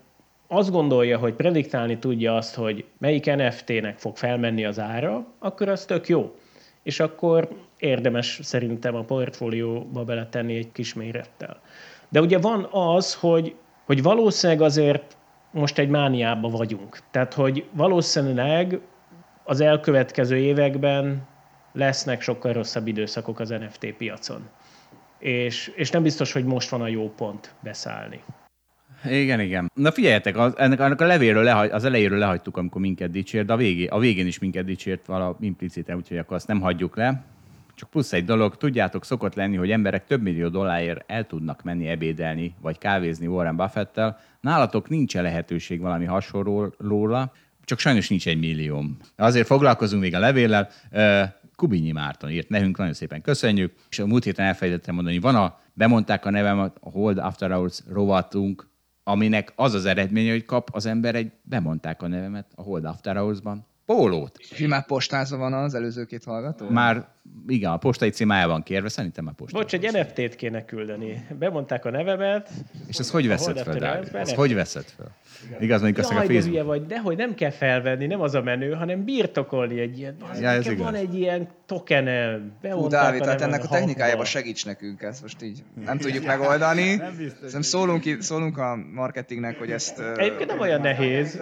azt gondolja, hogy prediktálni tudja azt, hogy melyik NFT-nek fog felmenni az ára, akkor az tök jó. És akkor érdemes szerintem a portfólióba beletenni egy kis mérettel. De ugye van az, hogy, hogy valószínűleg azért most egy mániában vagyunk. Tehát, hogy valószínűleg az elkövetkező években lesznek sokkal rosszabb időszakok az NFT piacon és, és nem biztos, hogy most van a jó pont beszállni. Igen, igen. Na figyeljetek, az, ennek, ennek a levélről lehagy, az elejéről lehagytuk, amikor minket dicsért, de a, végé, a végén is minket dicsért vala implicite, úgyhogy akkor azt nem hagyjuk le. Csak plusz egy dolog, tudjátok, szokott lenni, hogy emberek több millió dollárért el tudnak menni ebédelni, vagy kávézni Warren Buffettel. Nálatok nincs lehetőség valami hasonlóra, csak sajnos nincs egy millióm. Azért foglalkozunk még a levéllel. Kubinyi Márton írt nekünk, nagyon szépen köszönjük. És a múlt héten elfelejtettem mondani, van a, bemondták a nevem a Hold After Hours rovatunk, aminek az az eredménye, hogy kap az ember egy, bemondták a nevemet a Hold After Hours-ban, pólót. És már postázva van az előző két hallgató? Már, igen, a postai cím van kérve, szerintem a postai. Bocs, egy NFT-t kéne küldeni. Bemondták a nevemet. És ezt hogy veszed fel, Ezt hogy veszed fel? Igaz, mondjuk azt a Facebook. De vagy, de hogy nem kell felvenni, nem az a menő, hanem birtokolni egy ilyen. Ja, ez igaz. Van egy ilyen tokenem. Hú, Dávid, tehát ennek a technikájába segíts nekünk ezt most így. Nem tudjuk megoldani. Nem biztos. Szólunk, szólunk a marketingnek, hogy ezt... Egyébként nem olyan nehéz.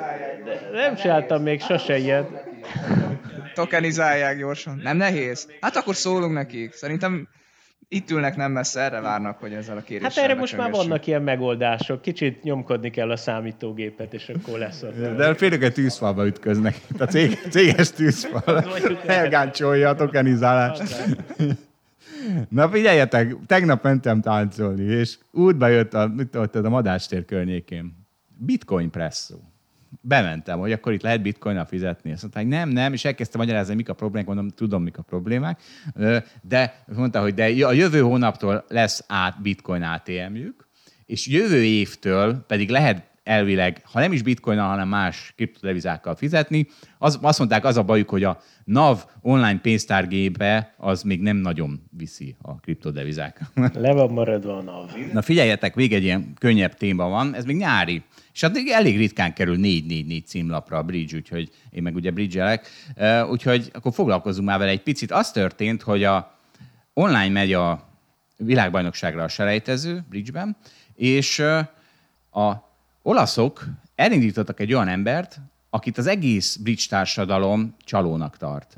Nem csináltam még sose ilyet. Tokenizálják gyorsan. Nem nehéz? Hát akkor szólunk nekik. Szerintem itt ülnek nem messze, erre várnak, hogy ezzel a kéréssel Hát erre most már vannak ilyen megoldások. Kicsit nyomkodni kell a számítógépet, és akkor lesz ott. De félök egy tűzfalba ütköznek. A cég, céges tűzfal elgáncsolja a tokenizálást. Na figyeljetek, tegnap mentem táncolni, és útba jött a, ott a madástér környékén. Bitcoin presszó bementem, hogy akkor itt lehet bitcoin fizetni. Azt mondták, nem, nem, és elkezdtem magyarázni, mik a problémák, mondom, tudom, mik a problémák, de mondta, hogy de a jövő hónaptól lesz át bitcoin ATM-jük, és jövő évtől pedig lehet elvileg, ha nem is bitcoin hanem más kriptodevizákkal fizetni. Az, azt mondták, az a bajuk, hogy a NAV online pénztárgépe az még nem nagyon viszi a kriptodevizák. Le van maradva a NAV. Na figyeljetek, még egy ilyen könnyebb téma van, ez még nyári. És hát elég ritkán kerül 4-4-4 címlapra a bridge, úgyhogy én meg ugye bridgelek. Úgyhogy akkor foglalkozunk már vele egy picit. Az történt, hogy a online megy a világbajnokságra a selejtező bridgeben, és a olaszok elindítottak egy olyan embert, akit az egész bridge társadalom csalónak tart.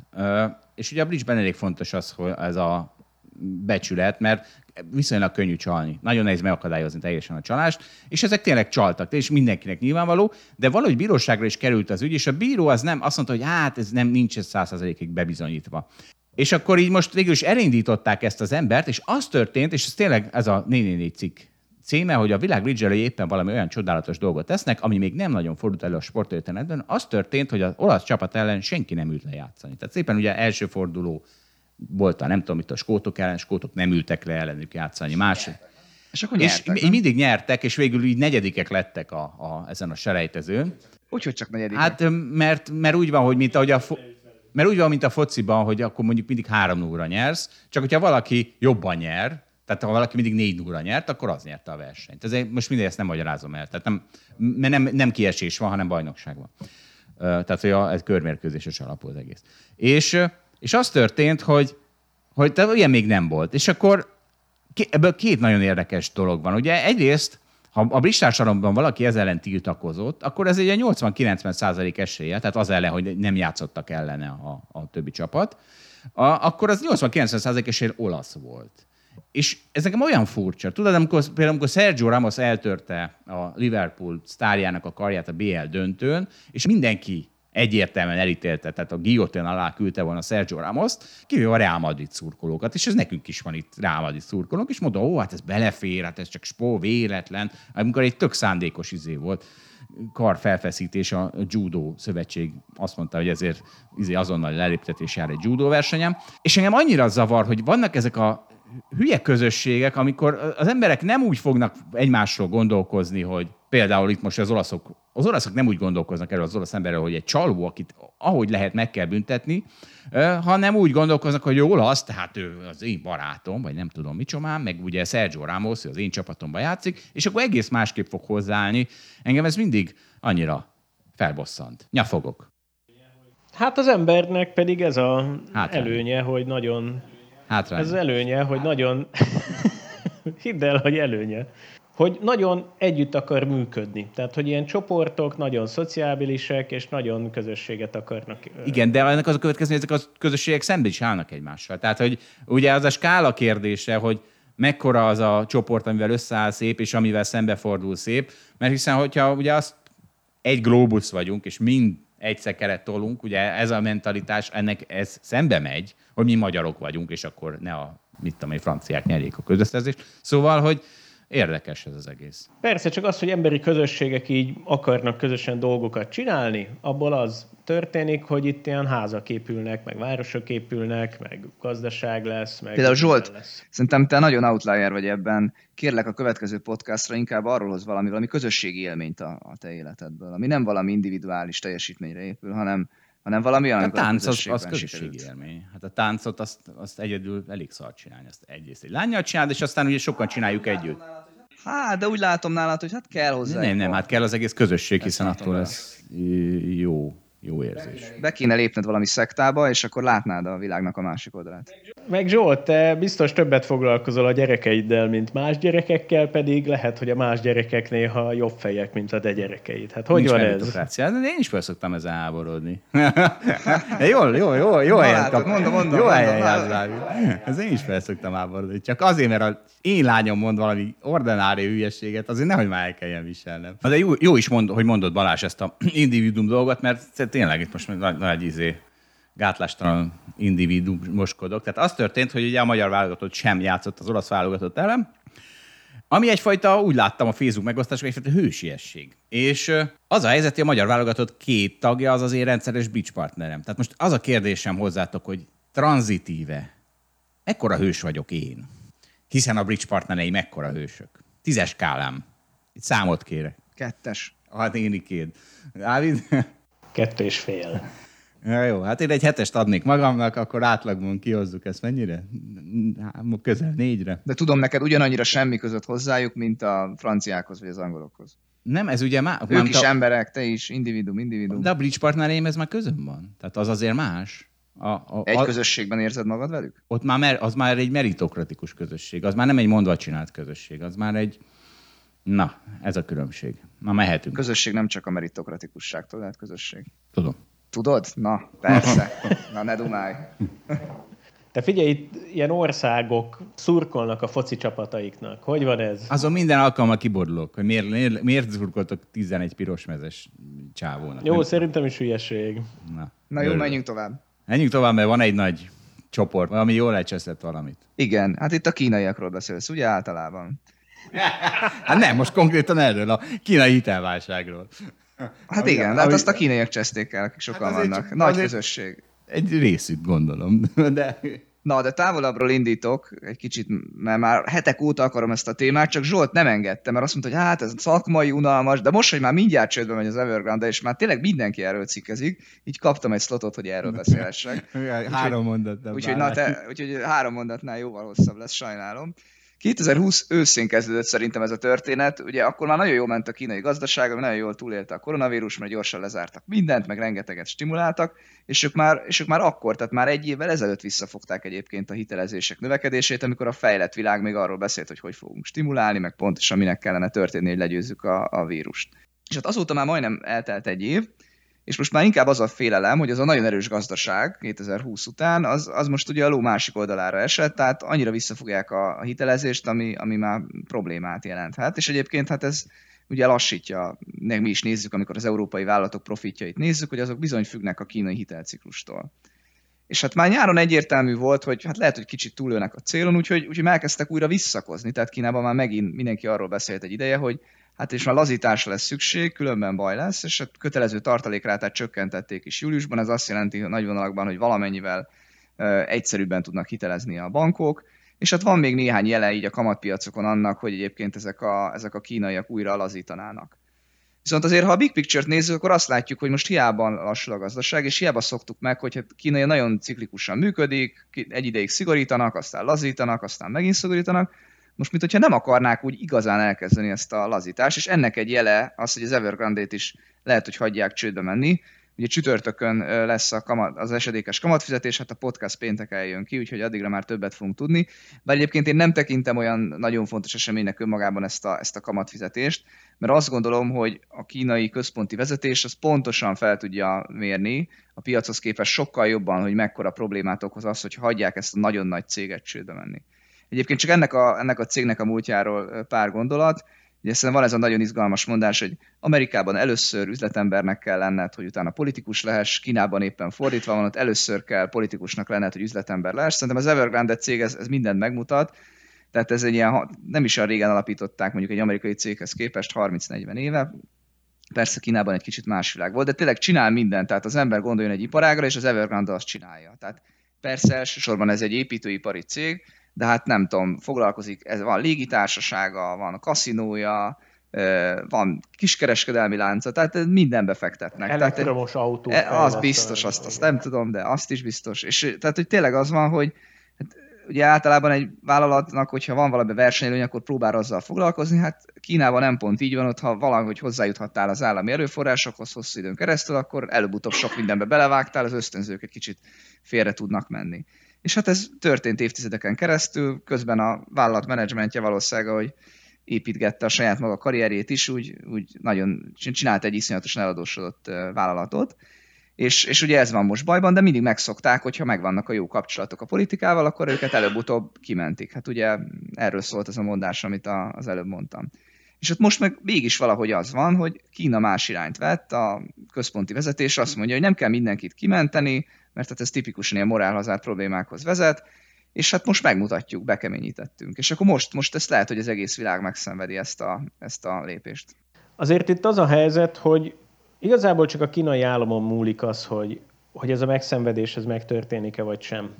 És ugye a bridgeben elég fontos az, hogy ez a becsület, mert viszonylag könnyű csalni. Nagyon nehéz megakadályozni teljesen a csalást, és ezek tényleg csaltak, és mindenkinek nyilvánvaló, de valahogy bíróságra is került az ügy, és a bíró az nem azt mondta, hogy hát ez nem nincs százszerzelékig bebizonyítva. És akkor így most végül is elindították ezt az embert, és az történt, és ez tényleg ez a 444 cikk címe, hogy a világ bridgelői éppen valami olyan csodálatos dolgot tesznek, ami még nem nagyon fordult elő a sporttörténetben. Az történt, hogy az olasz csapat ellen senki nem ült le játszani. Tehát szépen ugye első forduló volt a nem tudom, itt a skótok ellen, skótok nem ültek le ellenük játszani. Más, És akkor és nyertek, nem? mindig nyertek, és végül így negyedikek lettek a, a, ezen a selejtezőn. Úgyhogy csak negyedik. Hát mert, mert úgy van, hogy mint ahogy a, fo- mert úgy van, mint a fociban, hogy akkor mondjuk mindig 3 0 nyersz, csak hogyha valaki jobban nyer, tehát ha valaki mindig 4 0 nyert, akkor az nyerte a versenyt. Ezért most mindegy, ezt nem magyarázom el. Tehát nem, mert nem, nem kiesés van, hanem bajnokság van. Tehát, hogy a, ez körmérkőzéses alapú az egész. És, és az történt, hogy, hogy tehát ilyen még nem volt. És akkor ebből két nagyon érdekes dolog van. Ugye egyrészt, ha a társadalomban valaki ezzel ellen tiltakozott, akkor ez egy ilyen 80-90 százalék esélye, tehát az ellen, hogy nem játszottak ellene a, a többi csapat, a, akkor az 80-90 százalék esélye olasz volt. És ez nekem olyan furcsa. Tudod, amikor, például amikor Sergio Ramos eltörte a Liverpool sztárjának a karját a BL döntőn, és mindenki egyértelműen elítélte, tehát a guillotine alá küldte volna Sergio Ramos-t, kivéve a Real Madrid szurkolókat, és ez nekünk is van itt Real Madrid szurkolók, és mondta, ó, hát ez belefér, hát ez csak spó, véletlen, amikor egy tök szándékos izé volt kar felfeszítés a judo szövetség azt mondta, hogy ezért izé azonnal leléptetés jár egy judo versenyem. És engem annyira zavar, hogy vannak ezek a hülye közösségek, amikor az emberek nem úgy fognak egymásról gondolkozni, hogy például itt most az olaszok, az olaszok nem úgy gondolkoznak erről az olasz emberről, hogy egy csaló, akit ahogy lehet meg kell büntetni, hanem úgy gondolkoznak, hogy ő olasz, tehát ő az én barátom, vagy nem tudom micsomám, meg ugye Sergio Ramos, az én csapatomban játszik, és akkor egész másképp fog hozzáállni. Engem ez mindig annyira felbosszant. Nyafogok. Hát az embernek pedig ez a Hátrány. előnye, hogy nagyon... Hátrány. Ez az előnye, hogy nagyon... Hidd el, hogy előnye. Hogy nagyon együtt akar működni. Tehát, hogy ilyen csoportok nagyon szociábilisek, és nagyon közösséget akarnak. Igen, de ennek az a következő, hogy ezek a közösségek szembe is állnak egymással. Tehát, hogy ugye az a skála kérdése, hogy mekkora az a csoport, amivel összeáll szép, és amivel szembefordul szép. Mert hiszen, hogyha ugye azt egy glóbusz vagyunk, és mind egy szekeret tolunk, ugye ez a mentalitás, ennek ez szembe megy, hogy mi magyarok vagyunk, és akkor ne a, mit tudom én, franciák nyerjék a közösszerzést. Szóval, hogy érdekes ez az egész. Persze, csak az, hogy emberi közösségek így akarnak közösen dolgokat csinálni, abból az történik, hogy itt ilyen házak épülnek, meg városok épülnek, meg gazdaság lesz, meg... Például Zsolt, lesz. szerintem te nagyon outlier vagy ebben. Kérlek a következő podcastra inkább arról hoz valami, valami közösségi élményt a, a te életedből, ami nem valami individuális teljesítményre épül, hanem, hanem valami olyan, A tánc az, az közösségi sikerült. élmény. Hát a táncot azt, azt egyedül elég szar csinálni. Azt egyrészt egy lányjal csinálod, és aztán ugye sokan csináljuk együtt. Hát, de úgy látom nálad, hogy hát kell hozzá. Nem, nem, hát kell az egész közösség, hiszen attól lesz jó, jó érzés. Be kéne lépned valami szektába, és akkor látnád a világnak a másik oldalát. Meg Zsolt, te biztos többet foglalkozol a gyerekeiddel, mint más gyerekekkel, pedig lehet, hogy a más gyerekek néha jobb fejek, mint a te gyerekeid. Hát hogy Nincs van ez? de én is fel szoktam ezzel háborodni. Jó, jó, jó Na helyen kap. mondom, mondom, Jó helyen. Ez én is fel szoktam háborodni. Csak azért, mert az én lányom mond valami ordinári hülyeséget, azért nehogy már el kelljen viselnem. De jó, jó is, mond, hogy mondod Balázs ezt a individuum dolgot, mert tényleg itt most nagy, nagy izé, gátlástalan individuumoskodok. Tehát az történt, hogy ugye a magyar válogatott sem játszott az olasz válogatott ellen, ami egyfajta, úgy láttam a Facebook megosztásban, egyfajta hősiesség. És az a helyzet, hogy a magyar válogatott két tagja az az én rendszeres beach partnerem. Tehát most az a kérdésem hozzátok, hogy tranzitíve, mekkora hős vagyok én? Hiszen a bridge partnereim mekkora hősök. Tízes skálám. Egy számot kérek. Kettes. Hát én kéd. Dávid? Kettő és fél. Ja, jó, hát én egy hetest adnék magamnak, akkor átlagban kihozzuk ezt mennyire? Hát, Közel négyre. De tudom, neked ugyanannyira semmi között hozzájuk, mint a franciákhoz vagy az angolokhoz. Nem, ez ugye már... Ők is a- emberek, te is, individuum, individuum. De a bridge partnereim ez már közön van. Tehát az azért más. A, a, Egy a, közösségben érzed magad velük? ott már mer, az már egy meritokratikus közösség. Az már nem egy mondva csinált közösség. Az már egy... Na, ez a különbség. Na, mehetünk. Közösség nem csak a meritokratikusságtól lehet közösség. Tudom. Tudod? Na, persze. Na, ne dumálj. Te figyelj, itt ilyen országok szurkolnak a foci csapataiknak. Hogy van ez? Azon minden alkalommal kiborulok, hogy miért, miért, miért szurkoltok 11 pirosmezes csávónak. Jó, Nem- szerintem is hülyeség. Na, Na jó, menjünk tovább. Menjünk tovább, mert van egy nagy csoport, ami jól lecseszett valamit. Igen, hát itt a kínaiakról beszélsz, ugye általában? Hát nem, most konkrétan erről, a kínai hitelválságról. Hát ami, igen, de hát azt a kínaiak cseszték el, akik sokan hát vannak. Csak, Nagy közösség. Egy részük gondolom, de... Na, de távolabbról indítok egy kicsit, mert már hetek óta akarom ezt a témát, csak Zsolt nem engedte, mert azt mondta, hogy hát ez szakmai, unalmas, de most, hogy már mindjárt csődbe megy az Evergrande, és már tényleg mindenki erről cikkezik, így kaptam egy slotot, hogy erről beszélhessek. három mondat. Úgyhogy, na, te, úgyhogy három mondatnál jóval hosszabb lesz, sajnálom. 2020 őszén kezdődött szerintem ez a történet. Ugye akkor már nagyon jól ment a kínai gazdaság, nagyon jól túlélte a koronavírus, mert gyorsan lezártak mindent, meg rengeteget stimuláltak, és ők már, és ők már akkor, tehát már egy évvel ezelőtt visszafogták egyébként a hitelezések növekedését, amikor a fejlett világ még arról beszélt, hogy hogy fogunk stimulálni, meg pontosan minek kellene történni, hogy legyőzzük a, a vírust. És hát azóta már majdnem eltelt egy év, és most már inkább az a félelem, hogy az a nagyon erős gazdaság 2020 után, az, az most ugye a ló másik oldalára esett, tehát annyira visszafogják a, hitelezést, ami, ami már problémát jelenthet. És egyébként hát ez ugye lassítja, meg mi is nézzük, amikor az európai vállalatok profitjait nézzük, hogy azok bizony függnek a kínai hitelciklustól. És hát már nyáron egyértelmű volt, hogy hát lehet, hogy kicsit túlőnek a célon, úgyhogy, úgyhogy elkezdtek újra visszakozni. Tehát Kínában már megint mindenki arról beszélt egy ideje, hogy hát és már lazításra lesz szükség, különben baj lesz, és a kötelező tartalékrátát csökkentették is júliusban, ez azt jelenti nagy vonalakban, hogy valamennyivel egyszerűbben tudnak hitelezni a bankok, és hát van még néhány jele így a kamatpiacokon annak, hogy egyébként ezek a, ezek a kínaiak újra lazítanának. Viszont azért, ha a big picture-t nézzük, akkor azt látjuk, hogy most hiába lassul a gazdaság, és hiába szoktuk meg, hogy hát Kína nagyon ciklikusan működik, egy ideig szigorítanak, aztán lazítanak, aztán megint szigorítanak, most, mint hogyha nem akarnák úgy igazán elkezdeni ezt a lazítást, és ennek egy jele az, hogy az Evergrande-t is lehet, hogy hagyják csődbe menni. Ugye csütörtökön lesz a kamat, az esedékes kamatfizetés, hát a podcast péntek eljön ki, úgyhogy addigra már többet fogunk tudni. De egyébként én nem tekintem olyan nagyon fontos eseménynek önmagában ezt a, ezt a kamatfizetést, mert azt gondolom, hogy a kínai központi vezetés az pontosan fel tudja mérni a piachoz képest sokkal jobban, hogy mekkora problémát okoz az, hogy hagyják ezt a nagyon nagy céget csődbe menni. Egyébként csak ennek a, ennek a cégnek a múltjáról pár gondolat. Ugye szerintem van ez a nagyon izgalmas mondás, hogy Amerikában először üzletembernek kell lenned, hogy utána politikus lehess, Kínában éppen fordítva van, ott először kell politikusnak lenned, hogy üzletember lehess. Szerintem az Evergrande cég ez, ez mindent megmutat, tehát ez egy ilyen, nem is a régen alapították mondjuk egy amerikai céghez képest, 30-40 éve, Persze Kínában egy kicsit más világ volt, de tényleg csinál mindent, tehát az ember gondoljon egy iparágra, és az Evergrande azt csinálja. Tehát persze elsősorban ez egy építőipari cég, de hát nem tudom, foglalkozik, ez van légitársasága, van kaszinója, van kiskereskedelmi lánca, tehát mindenbe fektetnek. Elektromos tehát, autó. E, az biztos, azt, azt nem tudom, de azt is biztos. És tehát, hogy tényleg az van, hogy hát, ugye általában egy vállalatnak, hogyha van valami versenyelőny, akkor próbál azzal foglalkozni. Hát Kínában nem pont így van, ott ha valahogy hozzájuthattál az állami erőforrásokhoz hosszú időn keresztül, akkor előbb-utóbb sok mindenbe belevágtál, az ösztönzők egy kicsit félre tudnak menni. És hát ez történt évtizedeken keresztül, közben a vállalat menedzsmentje valószínűleg, hogy építgette a saját maga karrierjét is, úgy, úgy nagyon csinált egy iszonyatosan eladósodott vállalatot, és, és ugye ez van most bajban, de mindig megszokták, hogyha megvannak a jó kapcsolatok a politikával, akkor őket előbb-utóbb kimentik. Hát ugye erről szólt ez a mondás, amit a, az előbb mondtam. És ott most meg mégis valahogy az van, hogy Kína más irányt vett, a központi vezetés azt mondja, hogy nem kell mindenkit kimenteni, mert hát ez tipikusan ilyen morálhazár problémákhoz vezet, és hát most megmutatjuk, bekeményítettünk. És akkor most, most ezt lehet, hogy az egész világ megszenvedi ezt a, ezt a lépést. Azért itt az a helyzet, hogy igazából csak a kínai államon múlik az, hogy, hogy ez a megszenvedés ez megtörténik-e vagy sem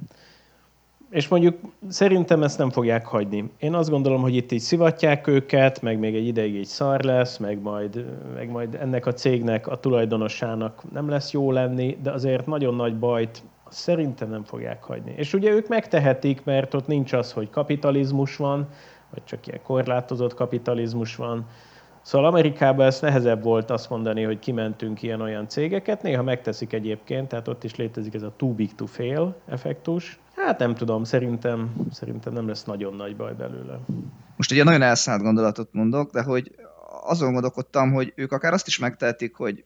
és mondjuk szerintem ezt nem fogják hagyni. Én azt gondolom, hogy itt így szivatják őket, meg még egy ideig így szar lesz, meg majd, meg majd ennek a cégnek, a tulajdonosának nem lesz jó lenni, de azért nagyon nagy bajt szerintem nem fogják hagyni. És ugye ők megtehetik, mert ott nincs az, hogy kapitalizmus van, vagy csak ilyen korlátozott kapitalizmus van. Szóval Amerikában ez nehezebb volt azt mondani, hogy kimentünk ilyen-olyan cégeket, néha megteszik egyébként, tehát ott is létezik ez a too big to fail effektus, Hát nem tudom, szerintem, szerintem nem lesz nagyon nagy baj belőle. Most egy nagyon elszállt gondolatot mondok, de hogy azon gondolkodtam, hogy ők akár azt is megtehetik, hogy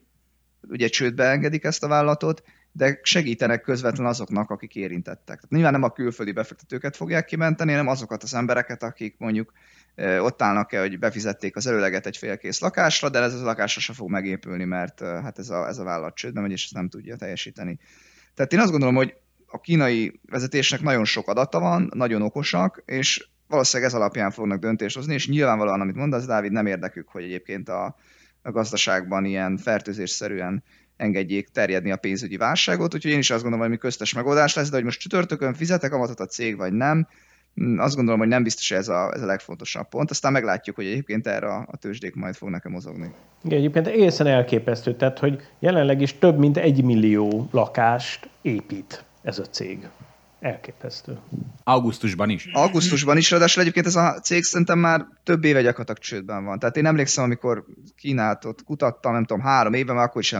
ugye csődbe engedik ezt a vállalatot, de segítenek közvetlen azoknak, akik érintettek. Tehát nyilván nem a külföldi befektetőket fogják kimenteni, hanem azokat az embereket, akik mondjuk ott állnak-e, hogy befizették az előleget egy félkész lakásra, de ez a lakásra se fog megépülni, mert hát ez a, ez a vállalat csődbe megy, és ezt nem tudja teljesíteni. Tehát én azt gondolom, hogy a kínai vezetésnek nagyon sok adata van, nagyon okosak, és valószínűleg ez alapján fognak döntést hozni, és nyilvánvalóan, amit mondasz, Dávid, nem érdekük, hogy egyébként a, a gazdaságban ilyen fertőzésszerűen engedjék terjedni a pénzügyi válságot, úgyhogy én is azt gondolom, hogy mi köztes megoldás lesz, de hogy most csütörtökön fizetek amatot a cég, vagy nem, mm, azt gondolom, hogy nem biztos ez a, ez a legfontosabb pont. Aztán meglátjuk, hogy egyébként erre a, a tőzsdék majd fognak-e mozogni. Igen, egyébként egészen elképesztő, tehát hogy jelenleg is több mint egy millió lakást épít ez a cég. Elképesztő. Augusztusban is. Augusztusban is, ráadásul egyébként ez a cég szerintem már több éve gyakorlatilag csődben van. Tehát én emlékszem, amikor Kínát ott kutattam, nem tudom, három éve, már akkor is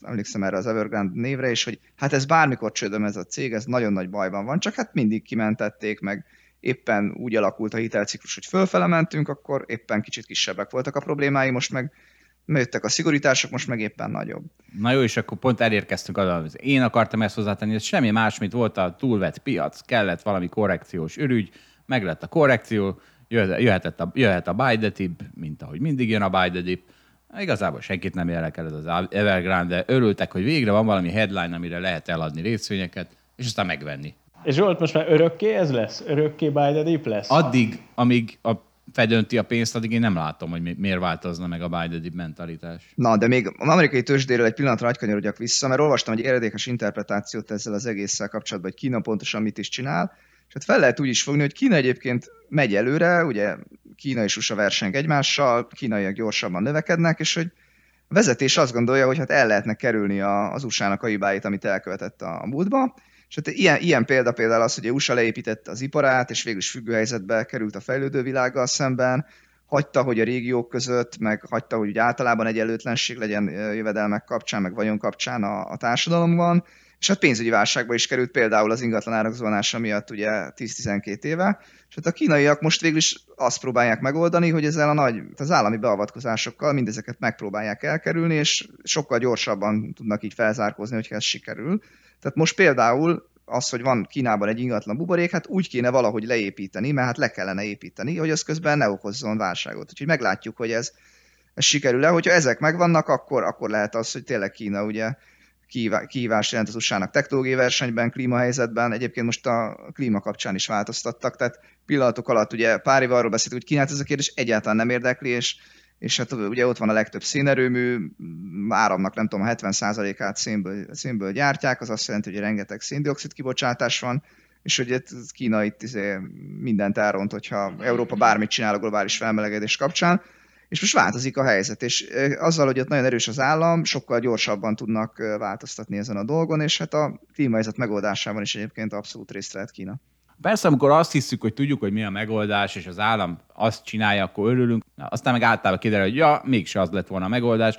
emlékszem erre az Evergrande névre, és hogy hát ez bármikor csődöm ez a cég, ez nagyon nagy bajban van, csak hát mindig kimentették, meg éppen úgy alakult a hitelciklus, hogy fölfele mentünk, akkor éppen kicsit kisebbek voltak a problémái, most meg jöttek a szigorítások, most meg éppen nagyobb. Na jó, és akkor pont elérkeztünk oda, én akartam ezt hozzátenni, ez semmi más, mint volt a túlvett piac, kellett valami korrekciós ürügy, meg lett a korrekció, jöhetett a, jöhet a buy the tip, mint ahogy mindig jön a buy the dip. Igazából senkit nem érdekel ez az Evergrande, de örültek, hogy végre van valami headline, amire lehet eladni részvényeket, és aztán megvenni. És Zsolt, most már örökké ez lesz? Örökké buy the dip lesz? Addig, amíg a fedönti a pénzt, addig én nem látom, hogy miért változna meg a Biden mentalitás. Na, de még az amerikai tőzsdéről egy pillanatra nagykanyarodjak vissza, mert olvastam egy eredékes interpretációt ezzel az egésszel kapcsolatban, hogy Kína pontosan mit is csinál, és hát fel lehet úgy is fogni, hogy Kína egyébként megy előre, ugye Kína és USA verseng egymással, kínaiak gyorsabban növekednek, és hogy a vezetés azt gondolja, hogy hát el lehetne kerülni az USA-nak a hibáit, amit elkövetett a múltba, és hát ilyen, ilyen példa például az, hogy USA leépítette az iparát, és végül is függő helyzetbe került a fejlődő világgal szemben, hagyta, hogy a régiók között, meg hagyta, hogy úgy általában egyenlőtlenség legyen jövedelmek kapcsán, meg vagyon kapcsán a, a társadalomban, és hát pénzügyi válságba is került például az ingatlan árak zuhanása miatt ugye 10-12 éve, és hát a kínaiak most végül is azt próbálják megoldani, hogy ezzel a nagy, az állami beavatkozásokkal mindezeket megpróbálják elkerülni, és sokkal gyorsabban tudnak így felzárkózni, hogyha ez sikerül. Tehát most például az, hogy van Kínában egy ingatlan buborék, hát úgy kéne valahogy leépíteni, mert hát le kellene építeni, hogy az közben ne okozzon válságot. Úgyhogy meglátjuk, hogy ez, ez sikerül-e. Hogyha ezek megvannak, akkor, akkor lehet az, hogy tényleg Kína ugye kihívás jelent az USA-nak technológiai versenyben, klímahelyzetben. Egyébként most a klíma kapcsán is változtattak, tehát pillanatok alatt ugye pár év arról beszéltünk, hogy Kínát ez a kérdés egyáltalán nem érdekli, és és hát ugye ott van a legtöbb szénerőmű, áramnak nem tudom, 70%-át szénből, szénből gyártják, az azt jelenti, hogy rengeteg széndiokszid kibocsátás van, és hogy Kína itt izé mindent elront, hogyha Európa bármit csinál a globális felmelegedés kapcsán, és most változik a helyzet, és azzal, hogy ott nagyon erős az állam, sokkal gyorsabban tudnak változtatni ezen a dolgon, és hát a klímahelyzet megoldásában is egyébként abszolút részt lehet Kína. Persze, amikor azt hiszük, hogy tudjuk, hogy mi a megoldás, és az állam azt csinálja, akkor örülünk. Na, aztán meg általában kiderül, hogy ja, mégse az lett volna a megoldás.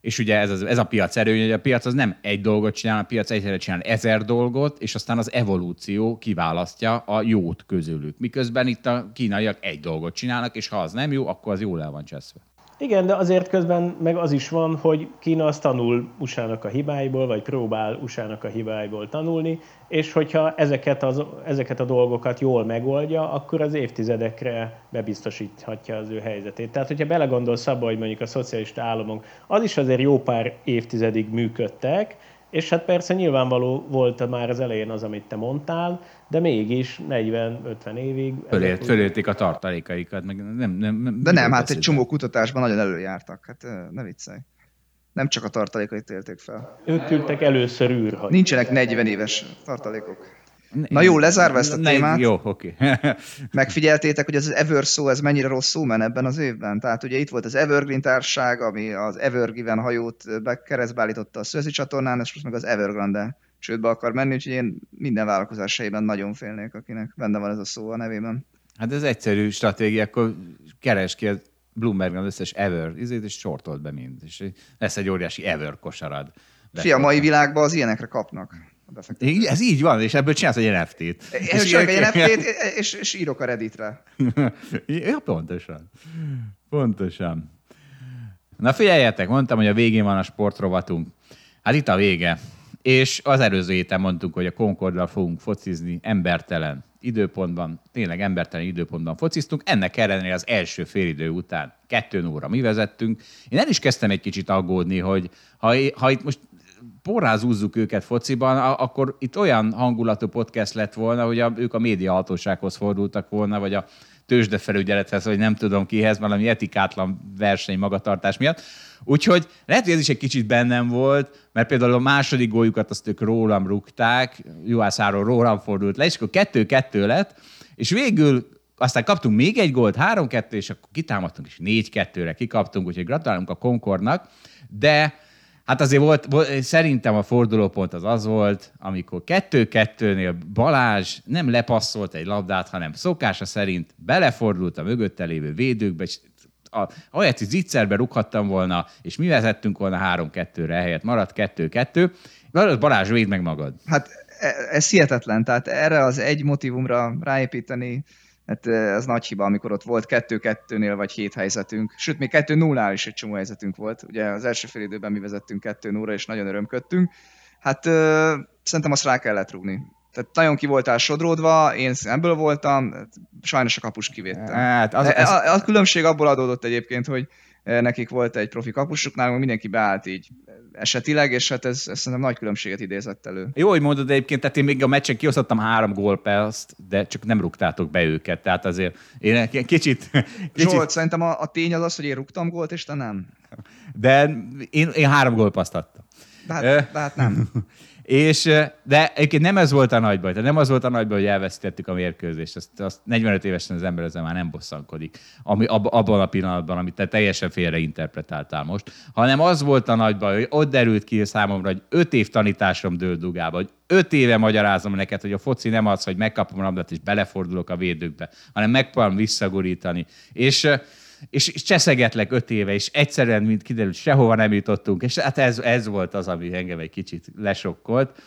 És ugye ez, az, ez a piac erő, hogy a piac az nem egy dolgot csinál, a piac egyszerre csinál ezer dolgot, és aztán az evolúció kiválasztja a jót közülük. Miközben itt a kínaiak egy dolgot csinálnak, és ha az nem jó, akkor az jól el van cseszve. Igen, de azért közben meg az is van, hogy Kína az tanul USA-nak a hibáiból, vagy próbál USA-nak a hibáiból tanulni, és hogyha ezeket, az, ezeket a dolgokat jól megoldja, akkor az évtizedekre bebiztosíthatja az ő helyzetét. Tehát, hogyha belegondolsz abba, hogy mondjuk a szocialista államok, az is azért jó pár évtizedig működtek, és hát persze nyilvánvaló volt már az elején az, amit te mondtál, de mégis 40-50 évig... Fölért, fölérték a tartalékaikat, meg nem, nem, nem De nem, hát egy csomó kutatásban nagyon előjártak, hát ne viccelj. Nem csak a tartalékait élték fel. Ők küldtek először űrhagyót. Nincsenek 40 éves tartalékok. Na jó, lezárva ezt a ne, témát. Jó, oké. Okay. megfigyeltétek, hogy az Ever szó, ez mennyire rosszul men ebben az évben? Tehát ugye itt volt az Evergreen társaság, ami az Evergiven hajót keresztbe állította a Suezi csatornán, és most meg az Evergrande csődbe akar menni, úgyhogy én minden vállalkozásaiban nagyon félnék, akinek benne van ez a szó a nevében. Hát ez egyszerű stratégia, akkor keres ki az Bloomberg az összes Ever, izét, és sortolt be mind, és lesz egy óriási Ever kosarad. Fia, a mai világban az ilyenekre kapnak. Ez így van, és ebből csinálsz egy NFT-t. És csak egy NFT-t, és, és írok a Redditre. ja, pontosan. Pontosan. Na figyeljetek, mondtam, hogy a végén van a sportrovatunk. Hát itt a vége. És az előző héten mondtuk, hogy a Concorddal fogunk focizni embertelen időpontban, tényleg embertelen időpontban fociztunk. Ennek ellenére az első félidő után kettőn óra mi vezettünk. Én el is kezdtem egy kicsit aggódni, hogy ha, ha itt most porrázúzzuk őket fociban, akkor itt olyan hangulatú podcast lett volna, hogy a, ők a médiahatósághoz fordultak volna, vagy a tőzsdefelügyelethez, vagy nem tudom kihez, valami etikátlan verseny magatartás miatt. Úgyhogy lehet, hogy ez is egy kicsit bennem volt, mert például a második góljukat azt ők rólam rúgták, Juhászáról rólam fordult le, és akkor kettő-kettő lett, és végül aztán kaptunk még egy gólt, 3-2, és akkor kitámadtunk, és 4-2-re kikaptunk, úgyhogy gratulálunk a Concordnak, de Hát azért volt, volt, szerintem a fordulópont az az volt, amikor kettő-kettőnél Balázs nem lepasszolt egy labdát, hanem szokása szerint belefordult a mögötte lévő védőkbe, és a, ahelyett, hogy zicserbe rúghattam volna, és mi vezettünk volna 3-2-re, helyett maradt 2-2. Balázs, véd meg magad. Hát e, ez hihetetlen, tehát erre az egy motivumra ráépíteni Hát ez nagy hiba, amikor ott volt 2-2-nél vagy 7 helyzetünk. Sőt, még 2-0-nál is egy csomó helyzetünk volt. Ugye az első fél időben mi vezettünk 2 0 és nagyon örömködtünk. Hát ö, szerintem azt rá kellett rúgni. Tehát nagyon ki voltál sodródva, én ebből voltam, sajnos a kapus kivétel. Hát az, ez... a, a különbség abból adódott egyébként, hogy nekik volt egy profi kapusuk, nálunk mindenki beállt így esetileg, és hát ez, ez szerintem nagy különbséget idézett elő. Jó, hogy mondod egyébként, tehát én még a meccsen kiosztottam három gólperzt, de csak nem rúgtátok be őket, tehát azért én kicsit... kicsit... Zsolt, szerintem a, a tény az az, hogy én rúgtam gólt, és te nem. De én, én három gólpaszt adtam. De hát, de hát nem. És, de egyébként nem ez volt a nagy baj. Tehát nem az volt a nagy baj, hogy elveszítettük a mérkőzést. Azt, azt 45 évesen az ember ezzel már nem bosszankodik. Ami, ab, abban a pillanatban, amit te teljesen félre interpretáltál most. Hanem az volt a nagy baj, hogy ott derült ki számomra, hogy öt év tanításom dőlt dugába, hogy öt éve magyarázom neked, hogy a foci nem az, hogy megkapom a labdát és belefordulok a védőkbe, hanem megpróbálom visszagurítani. És és, és cseszegetlek öt éve, és egyszerűen, mint kiderült, sehova nem jutottunk, és hát ez, ez volt az, ami engem egy kicsit lesokkolt.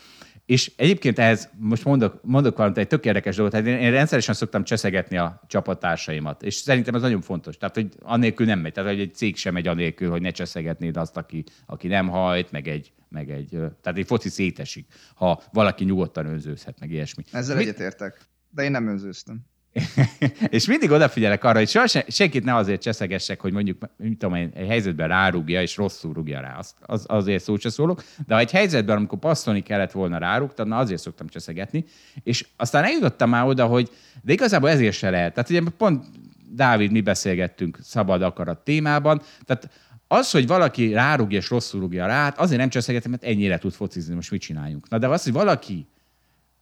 És egyébként ehhez most mondok, mondok valamit, egy tök érdekes dolgot, hát én, én rendszeresen szoktam cseszegetni a csapattársaimat, és szerintem ez nagyon fontos. Tehát, hogy annélkül nem megy, tehát, hogy egy cég sem megy annélkül, hogy ne cseszegetnéd azt, aki, aki nem hajt, meg egy, meg egy, tehát egy foci szétesik, ha valaki nyugodtan önzőzhet, meg ilyesmi. Ezzel egyetértek, de én nem önzőztem. és mindig odafigyelek arra, hogy soha senkit ne azért cseszegessek, hogy mondjuk, mit tudom egy helyzetben rárúgja, és rosszul rúgja rá. Az, az, azért szó se szólok. De ha egy helyzetben, amikor passzolni kellett volna rárúgtad, na azért szoktam cseszegetni. És aztán eljutottam már oda, hogy de igazából ezért se lehet. Tehát ugye pont Dávid, mi beszélgettünk szabad akarat témában. Tehát az, hogy valaki rárúgja és rosszul rúgja rá, hát azért nem cseszegetem, mert ennyire tud focizni, most mit csináljunk. Na de az, hogy valaki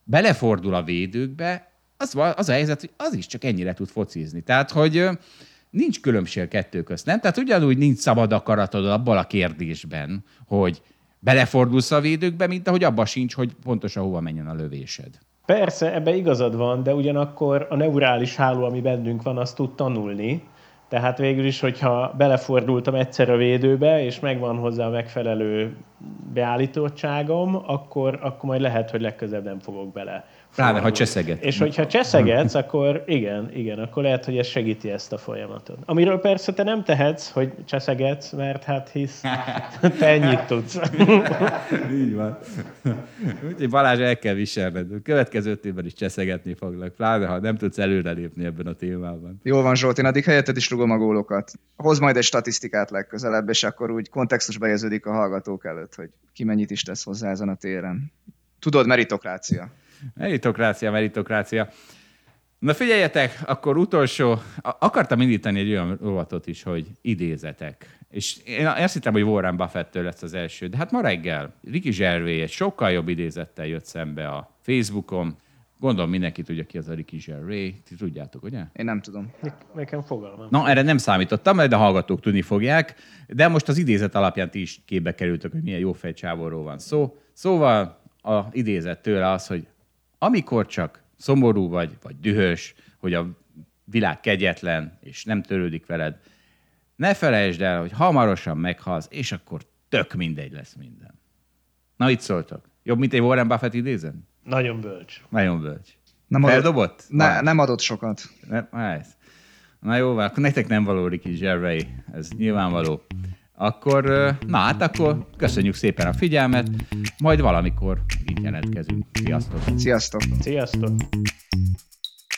belefordul a védőkbe, az, az a helyzet, hogy az is csak ennyire tud focizni. Tehát, hogy nincs különbség kettő közt, nem? Tehát ugyanúgy nincs szabad akaratod abban a kérdésben, hogy belefordulsz a védőkbe, mint ahogy abban sincs, hogy pontosan hova menjen a lövésed. Persze, ebbe igazad van, de ugyanakkor a neurális háló, ami bennünk van, azt tud tanulni. Tehát végül is, hogyha belefordultam egyszer a védőbe, és megvan hozzá a megfelelő beállítottságom, akkor, akkor majd lehet, hogy legközebb nem fogok bele. Pláne, ha cseszeget. És hogyha cseszegetsz, akkor igen, igen, akkor lehet, hogy ez segíti ezt a folyamatot. Amiről persze te nem tehetsz, hogy cseszegetsz, mert hát hisz te ennyit tudsz. Így van. Úgyhogy Balázs el kell viselned. Következő évben is cseszegetni foglak, pláne ha nem tudsz előrelépni ebben a témában. Jól van Zsolt, én addig helyetted is rugom a gólokat. Hoz majd egy statisztikát legközelebb, és akkor úgy kontextusba érződik a hallgatók előtt, hogy ki mennyit is tesz hozzá ezen a téren. Tudod, meritokrácia. Meritokrácia, meritokrácia. Na figyeljetek, akkor utolsó, akartam indítani egy olyan rovatot is, hogy idézetek. És én azt hittem, hogy Warren Buffett-től lesz az első, de hát ma reggel Ricky Gervais egy sokkal jobb idézettel jött szembe a Facebookon. Gondolom mindenki tudja ki az a Ricky Gervais. Ti tudjátok, ugye? Én nem tudom. Nekem fogalmam. Na, erre nem számítottam, de a hallgatók tudni fogják. De most az idézet alapján ti is képbe kerültök, hogy milyen jó fejcsávóról van szó. Szóval a idézet tőle az, hogy amikor csak szomorú vagy, vagy dühös, hogy a világ kegyetlen, és nem törődik veled, ne felejtsd el, hogy hamarosan meghalsz, és akkor tök mindegy lesz minden. Na, itt szóltok. Jobb, mint egy Warren Buffett idézem? Nagyon bölcs. Nagyon bölcs. Nem Feldobott? Adott, ne, nem adott sokat. Ne, ez. Na jó, akkor nektek nem való Ricky Gervais, ez nyilvánvaló. Akkor, na hát akkor köszönjük szépen a figyelmet, majd valamikor így jelentkezünk. Sziasztok! Sziasztok! Sziasztok!